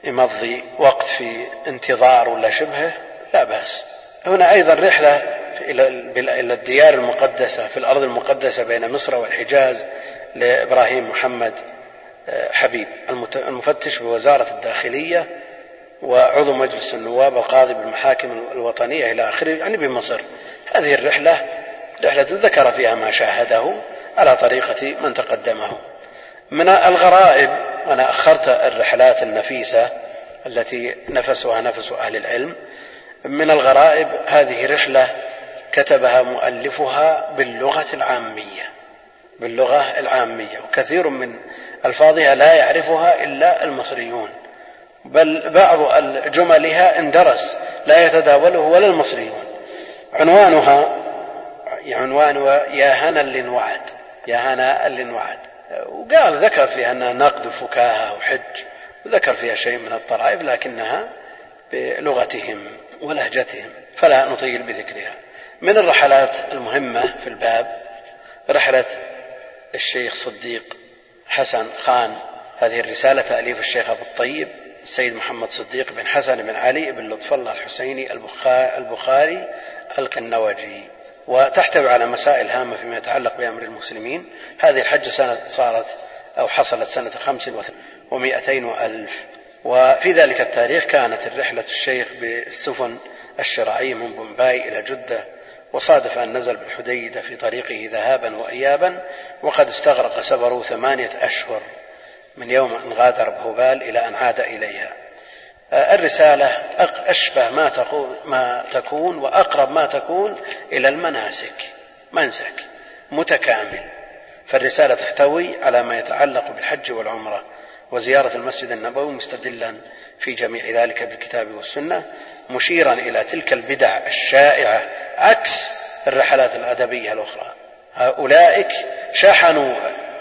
Speaker 1: بمضي وقت في انتظار ولا شبهه لا بأس. هنا أيضا رحلة إلى الديار المقدسة في الأرض المقدسة بين مصر والحجاز لإبراهيم محمد آه، حبيب المفتش بوزارة الداخلية وعضو مجلس النواب القاضي بالمحاكم الوطنية إلى آخره يعني بمصر. هذه الرحلة رحلة ذكر فيها ما شاهده على طريقة من تقدمه. من الغرائب أنا أخرت الرحلات النفيسة التي نفسها نفس أهل العلم. من الغرائب هذه رحلة كتبها مؤلفها باللغة العامية. باللغة العامية. وكثير من ألفاظها لا يعرفها إلا المصريون. بل بعض جملها اندرس لا يتداوله ولا المصريون. عنوانها عنوانها يا هنا اللي يا هنا اللي وقال ذكر فيها أنها نقد وفكاهة وحج وذكر فيها شيء من الطرائف لكنها بلغتهم ولهجتهم فلا نطيل بذكرها. من الرحلات المهمة في الباب رحلة الشيخ صديق حسن خان. هذه الرسالة تأليف الشيخ أبو الطيب السيد محمد صديق بن حسن بن علي بن لطف الله الحسيني البخاري القنوجي. وتحتوي على مسائل هامة فيما يتعلق بأمر المسلمين. هذه الحجة سنة صارت أو حصلت سنة خمس ومائتين وألف. وفي ذلك التاريخ كانت الرحلة الشيخ بالسفن الشراعية من بومباي إلى جدة. وصادف أن نزل بالحديدة في طريقه ذهابا وإيابا وقد استغرق سفره ثمانية أشهر من يوم أن غادر بهوبال إلى أن عاد إليها. الرسالة أشبه ما ما تكون وأقرب ما تكون إلى المناسك منسك متكامل. فالرسالة تحتوي على ما يتعلق بالحج والعمرة وزيارة المسجد النبوي مستدلا في جميع ذلك بالكتاب والسنة مشيرا إلى تلك البدع الشائعة عكس الرحلات الأدبية الأخرى. هؤلاء شحنوا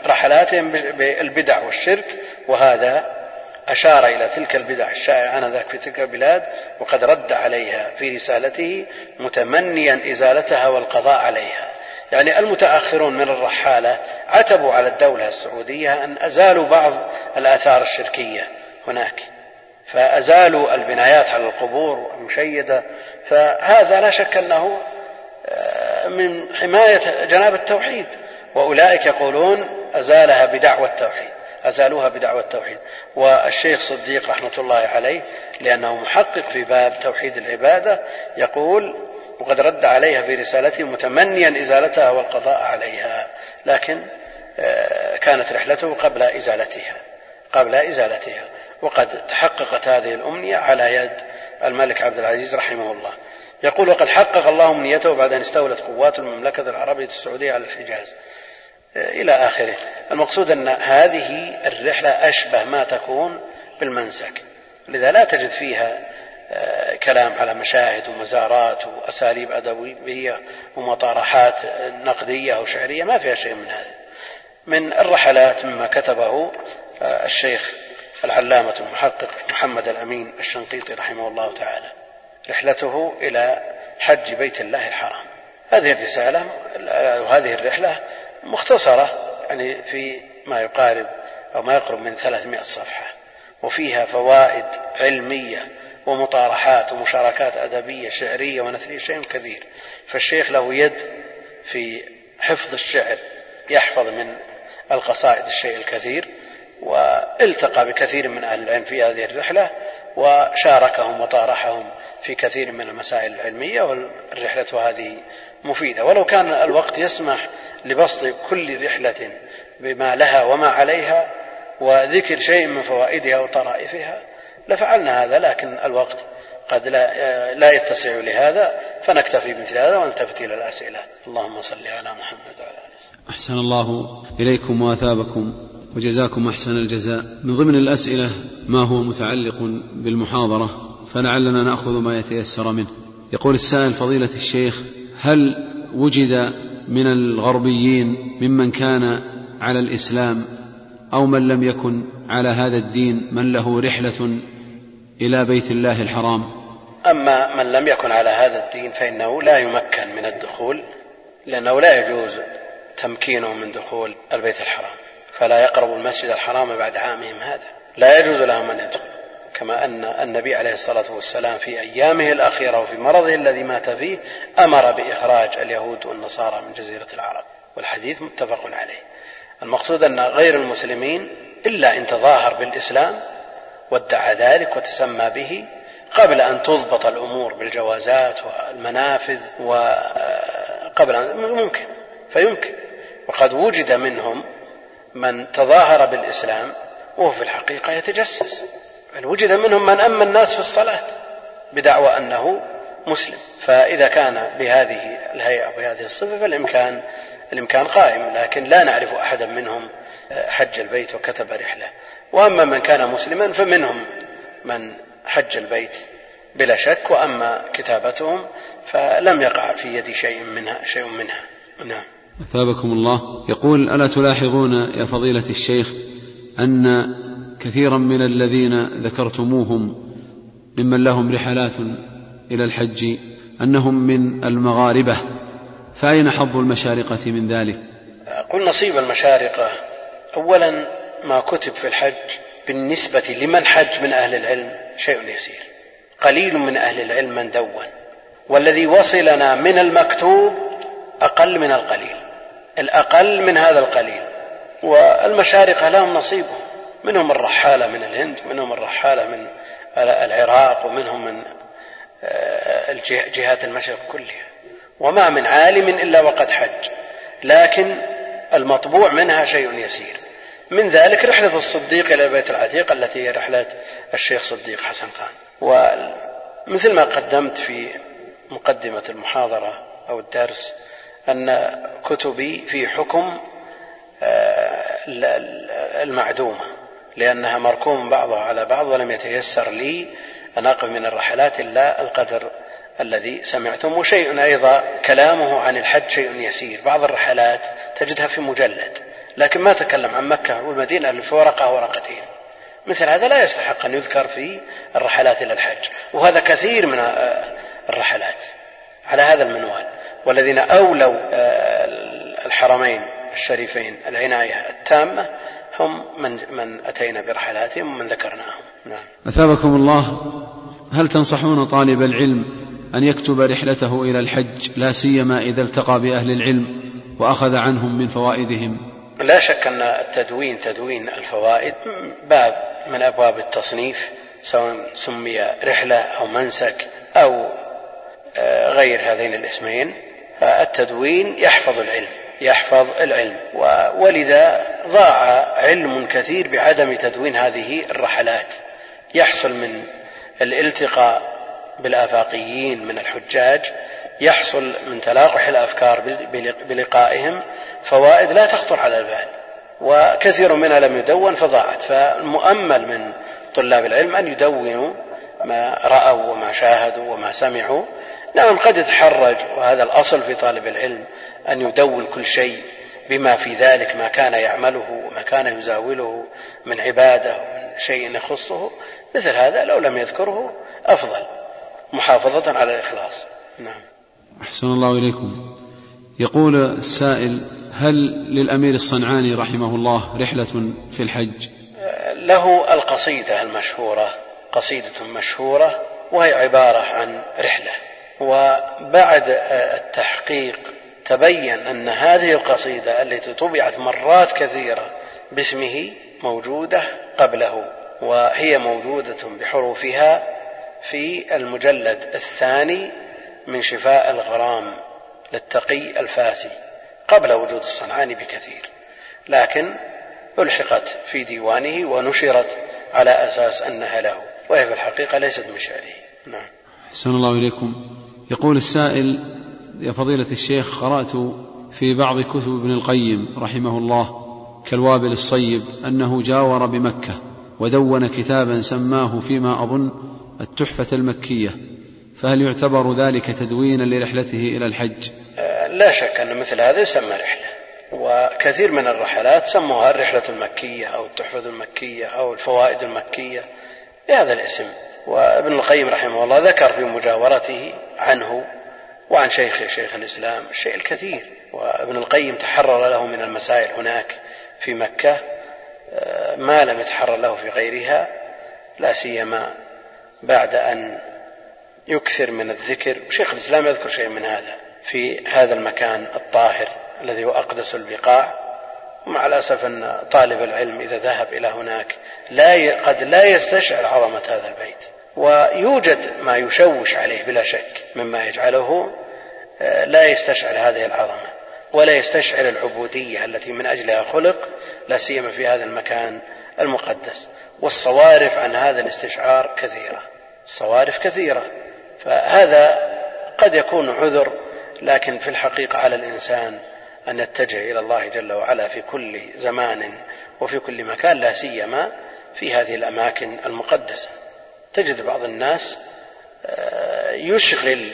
Speaker 1: رحلاتهم بالبدع والشرك وهذا أشار إلى تلك البدع الشائعة آنذاك في تلك البلاد وقد رد عليها في رسالته متمنيا إزالتها والقضاء عليها. يعني المتأخرون من الرحالة عتبوا على الدولة السعودية أن أزالوا بعض الآثار الشركية هناك. فأزالوا البنايات على القبور المشيدة فهذا لا شك أنه آه، من حماية جناب التوحيد. وأولئك يقولون أزالها بدعوى التوحيد أزالوها بدعوى التوحيد. والشيخ صديق رحمة الله عليه لأنه محقق في باب توحيد العبادة يقول وقد رد عليها في رسالته متمنيا إزالتها والقضاء عليها لكن آه، كانت رحلته قبل إزالتها قبل إزالتها. وقد تحققت هذه الأمنية على يد الملك عبد العزيز رحمه الله. يقول وقد حقق الله أمنيته بعد أن استولت قوات المملكة العربية السعودية على الحجاز. إلى آخره. المقصود أن هذه الرحلة أشبه ما تكون بالمنسك. لذا لا تجد فيها آه، كلام على مشاهد ومزارات وأساليب أدبية ومطارحات نقدية أو شعرية ما فيها شيء من هذا. من الرحلات مما كتبه آه، الشيخ العلامة المحقق محمد الأمين الشنقيطي رحمه الله تعالى رحلته إلى حج بيت الله الحرام. هذه الرسالة وهذه الرحلة مختصرة يعني في ما يقارب أو ما يقرب من 300 صفحة وفيها فوائد علمية ومطارحات ومشاركات أدبية شعرية ونثرية شيء كثير. فالشيخ له يد في حفظ الشعر يحفظ من القصائد الشيء الكثير. والتقى بكثير من أهل العلم في هذه الرحلة وشاركهم وطارحهم في كثير من المسائل العلمية والرحلة هذه مفيدة. ولو كان الوقت يسمح لبسط كل رحلة بما لها وما عليها وذكر شيء من فوائدها وطرائفها لفعلنا هذا لكن الوقت قد لا لا يتسع لهذا فنكتفي بمثل هذا ونلتفت إلى الأسئلة. اللهم صل على محمد وعلى اله
Speaker 2: أحسن الله إليكم وأثابكم. وجزاكم أحسن الجزاء. من ضمن الأسئلة ما هو متعلق بالمحاضرة فلعلنا نأخذ ما يتيسر منه. يقول السائل فضيلة الشيخ هل وجد من الغربيين ممن كان على الإسلام أو من لم يكن على هذا الدين من له رحلة إلى بيت الله الحرام؟
Speaker 1: أما من لم يكن على هذا الدين فإنه لا يمكن من الدخول لأنه لا يجوز تمكينه من دخول البيت الحرام. فلا يقرب المسجد الحرام بعد عامهم هذا. لا يجوز لهم أن يدخلوا كما أن النبي عليه الصلاة والسلام في أيامه الأخيرة وفي مرضه الذي مات فيه أمر بإخراج اليهود والنصارى من جزيرة العرب. والحديث متفق عليه. المقصود أن غير المسلمين إلا إن تظاهر بالإسلام وادعى ذلك وتسمى به قبل أن تضبط الأمور بالجوازات والمنافذ وقبل أن ممكن. فيمكن. وقد وجد منهم من تظاهر بالإسلام وهو في الحقيقة يتجسس. بل وجد منهم من أما الناس في الصلاة بدعوى أنه مسلم. فإذا كان بهذه الهيئة وبهذه الصفة فالإمكان الإمكان قائم. لكن لا نعرف أحدا منهم حج البيت وكتب رحلة. وأما من كان مسلما فمنهم من حج البيت بلا شك. وأما كتابتهم فلم يقع في يدي شيء منها شيء منها. نعم.
Speaker 2: أثابكم الله. يقول ألا تلاحظون يا فضيلة الشيخ أن كثيرا من الذين ذكرتموهم ممن لهم رحلات إلى الحج أنهم من المغاربة فأين حظ المشارقة من ذلك؟
Speaker 1: قل نصيب المشارقة. اولا ما كتب في الحج بالنسبة لمن حج من أهل العلم شيء يسير. قليل من أهل العلم من دون. والذي وصلنا من المكتوب أقل من القليل. الأقل من هذا القليل. والمشارقه لهم نصيبهم منهم الرحالة من الهند منهم الرحالة من العراق ومنهم من آه، جهات المشرق كلها. وما من عالم إلا وقد حج. لكن المطبوع منها شيء يسير. من ذلك رحلة الصديق إلى البيت العتيق التي هي رحلة الشيخ صديق حسن خان. ومثل ما قدمت في مقدمة المحاضرة أو الدرس أن كتبي في حكم آه، المعدومة لأنها مركوم بعضها على بعض ولم يتيسر لي أن أقف من الرحلات إلا القدر الذي سمعتم. وشيء أيضا كلامه عن الحج شيء يسير. بعض الرحلات تجدها في مجلد لكن ما تكلم عن مكة والمدينة في ورقة ورقتين. مثل هذا لا يستحق أن يذكر في الرحلات إلى الحج وهذا كثير من الرحلات. على هذا المنوال. والذين أولوا آه، الحرمين الشريفين العناية التامة هم من من أتينا برحلاتهم ومن ذكرناهم. نعم.
Speaker 2: أثابكم الله هل تنصحون طالب العلم أن يكتب رحلته إلى الحج؟ لا سيما إذا التقى بأهل العلم وأخذ عنهم من فوائدهم.
Speaker 1: لا شك أن التدوين تدوين الفوائد باب من أبواب التصنيف سواء سمي رحلة أو منسك أو غير هذين الاسمين فالتدوين يحفظ العلم يحفظ العلم ولذا ضاع علم كثير بعدم تدوين هذه الرحلات. يحصل من الالتقاء بالآفاقيين من الحجاج يحصل من تلاقح الأفكار بلقائهم فوائد لا تخطر على البال وكثير منها لم يدون فضاعت. فالمؤمل من طلاب العلم أن يدونوا ما رأوا وما شاهدوا وما سمعوا نعم قد يتحرج وهذا الأصل في طالب العلم أن يدون كل شيء بما في ذلك ما كان يعمله وما كان يزاوله من عبادة ومن شيء يخصه. مثل هذا لو لم يذكره أفضل محافظة على الإخلاص. نعم.
Speaker 2: أحسن الله إليكم. يقول السائل هل للأمير الصنعاني رحمه الله رحلة في الحج؟
Speaker 1: له القصيدة المشهورة قصيدة مشهورة وهي عبارة عن رحلة. وبعد التحقيق تبين أن هذه القصيدة التي طبعت مرات كثيرة باسمه موجودة قبله وهي موجودة بحروفها في المجلد الثاني من شفاء الغرام للتقي الفاسي قبل وجود الصنعاني بكثير. لكن ألحقت في ديوانه ونشرت على أساس أنها له وهي في الحقيقة ليست من شعره نعم.
Speaker 2: أحسن الله إليكم. يقول السائل يا فضيلة الشيخ قرأت في بعض كتب ابن القيم رحمه الله كالوابل الصيب أنه جاور بمكة ودون كتابا سماه فيما أظن التحفة المكية فهل يعتبر ذلك تدوينا لرحلته إلى الحج؟
Speaker 1: لا شك أن مثل هذا يسمى رحلة وكثير من الرحلات سموها الرحلة المكية أو التحفة المكية أو الفوائد المكية بهذا الاسم. وابن القيم رحمه الله ذكر في مجاورته عنه وعن شيخ شيخ الإسلام الشيء الكثير وابن القيم تحرر له من المسائل هناك في مكة ما لم يتحرر له في غيرها لا سيما بعد أن يكثر من الذكر. وشيخ الإسلام يذكر شيء من هذا في هذا المكان الطاهر الذي هو أقدس البقاع. ومع الأسف أن طالب العلم إذا ذهب إلى هناك لا قد لا يستشعر عظمة هذا البيت ويوجد ما يشوش عليه بلا شك مما يجعله آه، لا يستشعر هذه العظمة ولا يستشعر العبودية التي من أجلها خلق لا سيما في هذا المكان المقدس. والصوارف عن هذا الاستشعار كثيرة الصوارف كثيرة. فهذا قد يكون عذر لكن في الحقيقة على الإنسان أن يتجه إلى الله جل وعلا في كل زمان وفي كل مكان لا سيما في هذه الأماكن المقدسة. تجد بعض الناس آه، يشغل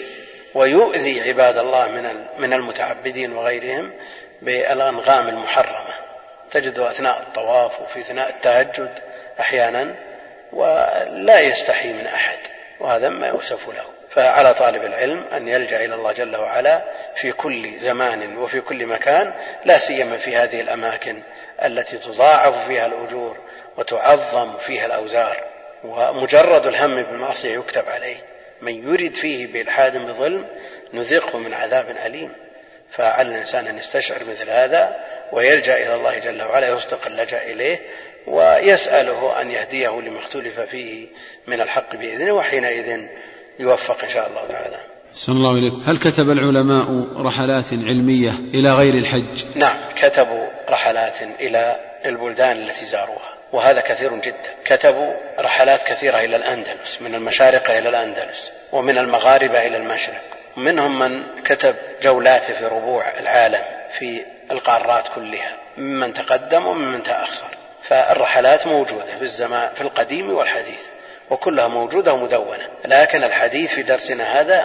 Speaker 1: ويؤذي عباد الله من من المتعبدين وغيرهم بالأنغام المحرمة. تجده أثناء الطواف وفي أثناء التهجد أحيانا ولا يستحي من أحد وهذا ما يوصف له. فعلى طالب العلم أن يلجأ إلى الله جل وعلا في كل زمان وفي كل مكان لا سيما في هذه الأماكن التي تضاعف فيها الأجور وتعظم فيها الأوزار. ومجرد الهم بالمعصية يكتب عليه. من يرد فيه بإلحاد بظلم نذقه من عذاب أليم. فعلى الإنسان أن يستشعر مثل هذا ويلجأ إلى الله جل وعلا يصدق اللجأ إليه ويسأله أن يهديه لما اختلف فيه من الحق بإذنه وحينئذ يوفق إن شاء الله تعالى.
Speaker 2: صلى الله عليكم هل كتب العلماء رحلات علمية إلى غير الحج؟
Speaker 1: نعم كتبوا رحلات إلى البلدان التي زاروها وهذا كثير جدا. كتبوا رحلات كثيرة إلى الأندلس من المشارقة إلى الأندلس ومن المغاربة إلى المشرق. منهم من كتب جولات في ربوع العالم في القارات كلها ممن تقدم وممن تأخر. فالرحلات موجودة في الزمان في القديم والحديث. وكلها موجودة ومدونة. لكن الحديث في درسنا هذا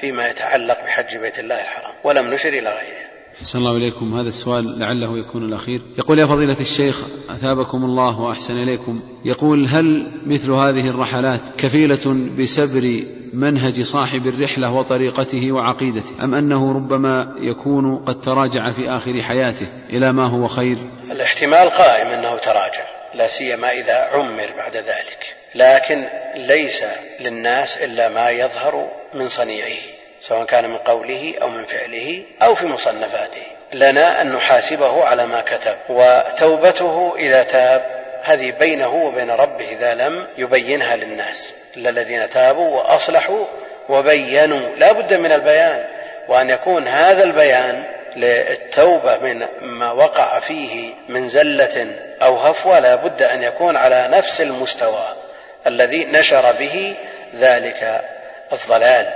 Speaker 1: فيما يتعلق بحج بيت الله الحرام ولم نشر إلى غيره.
Speaker 2: أحسن الله إليكم. هذا السؤال لعله يكون الأخير. يقول يا فضيلة الشيخ أثابكم الله وأحسن إليكم. يقول هل مثل هذه الرحلات كفيلة بسبر منهج صاحب الرحلة وطريقته وعقيدته أم أنه ربما يكون قد تراجع في آخر حياته إلى ما هو خير؟
Speaker 1: الاحتمال قائم أنه تراجع. لا سيما إذا عمر بعد ذلك. لكن ليس للناس إلا ما يظهر من صنيعه سواء كان من قوله أو من فعله أو في مصنفاته. لنا أن نحاسبه على ما كتب وتوبته إذا تاب هذه بينه وبين ربه إذا لم يبينها للناس. إلا الذين تابوا وأصلحوا وبينوا. لا بد من البيان وأن يكون هذا البيان للتوبة من ما وقع فيه من زلة أو هفوة لا بد أن يكون على نفس المستوى الذي نشر به ذلك الضلال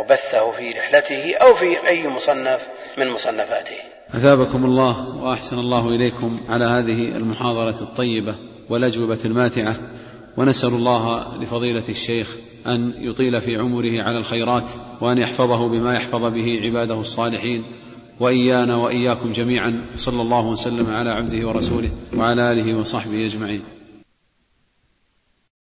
Speaker 1: وبثه في رحلته أو في أي مصنف من مصنفاته.
Speaker 2: أثابكم الله وأحسن الله إليكم على هذه المحاضرة الطيبة والأجوبة الماتعة ونسأل الله لفضيلة الشيخ أن يطيل في عمره على الخيرات وأن يحفظه بما يحفظ به عباده الصالحين. وإيانا وإياكم جميعا صلى الله وسلم على عبده ورسوله وعلى آله وصحبه أجمعين.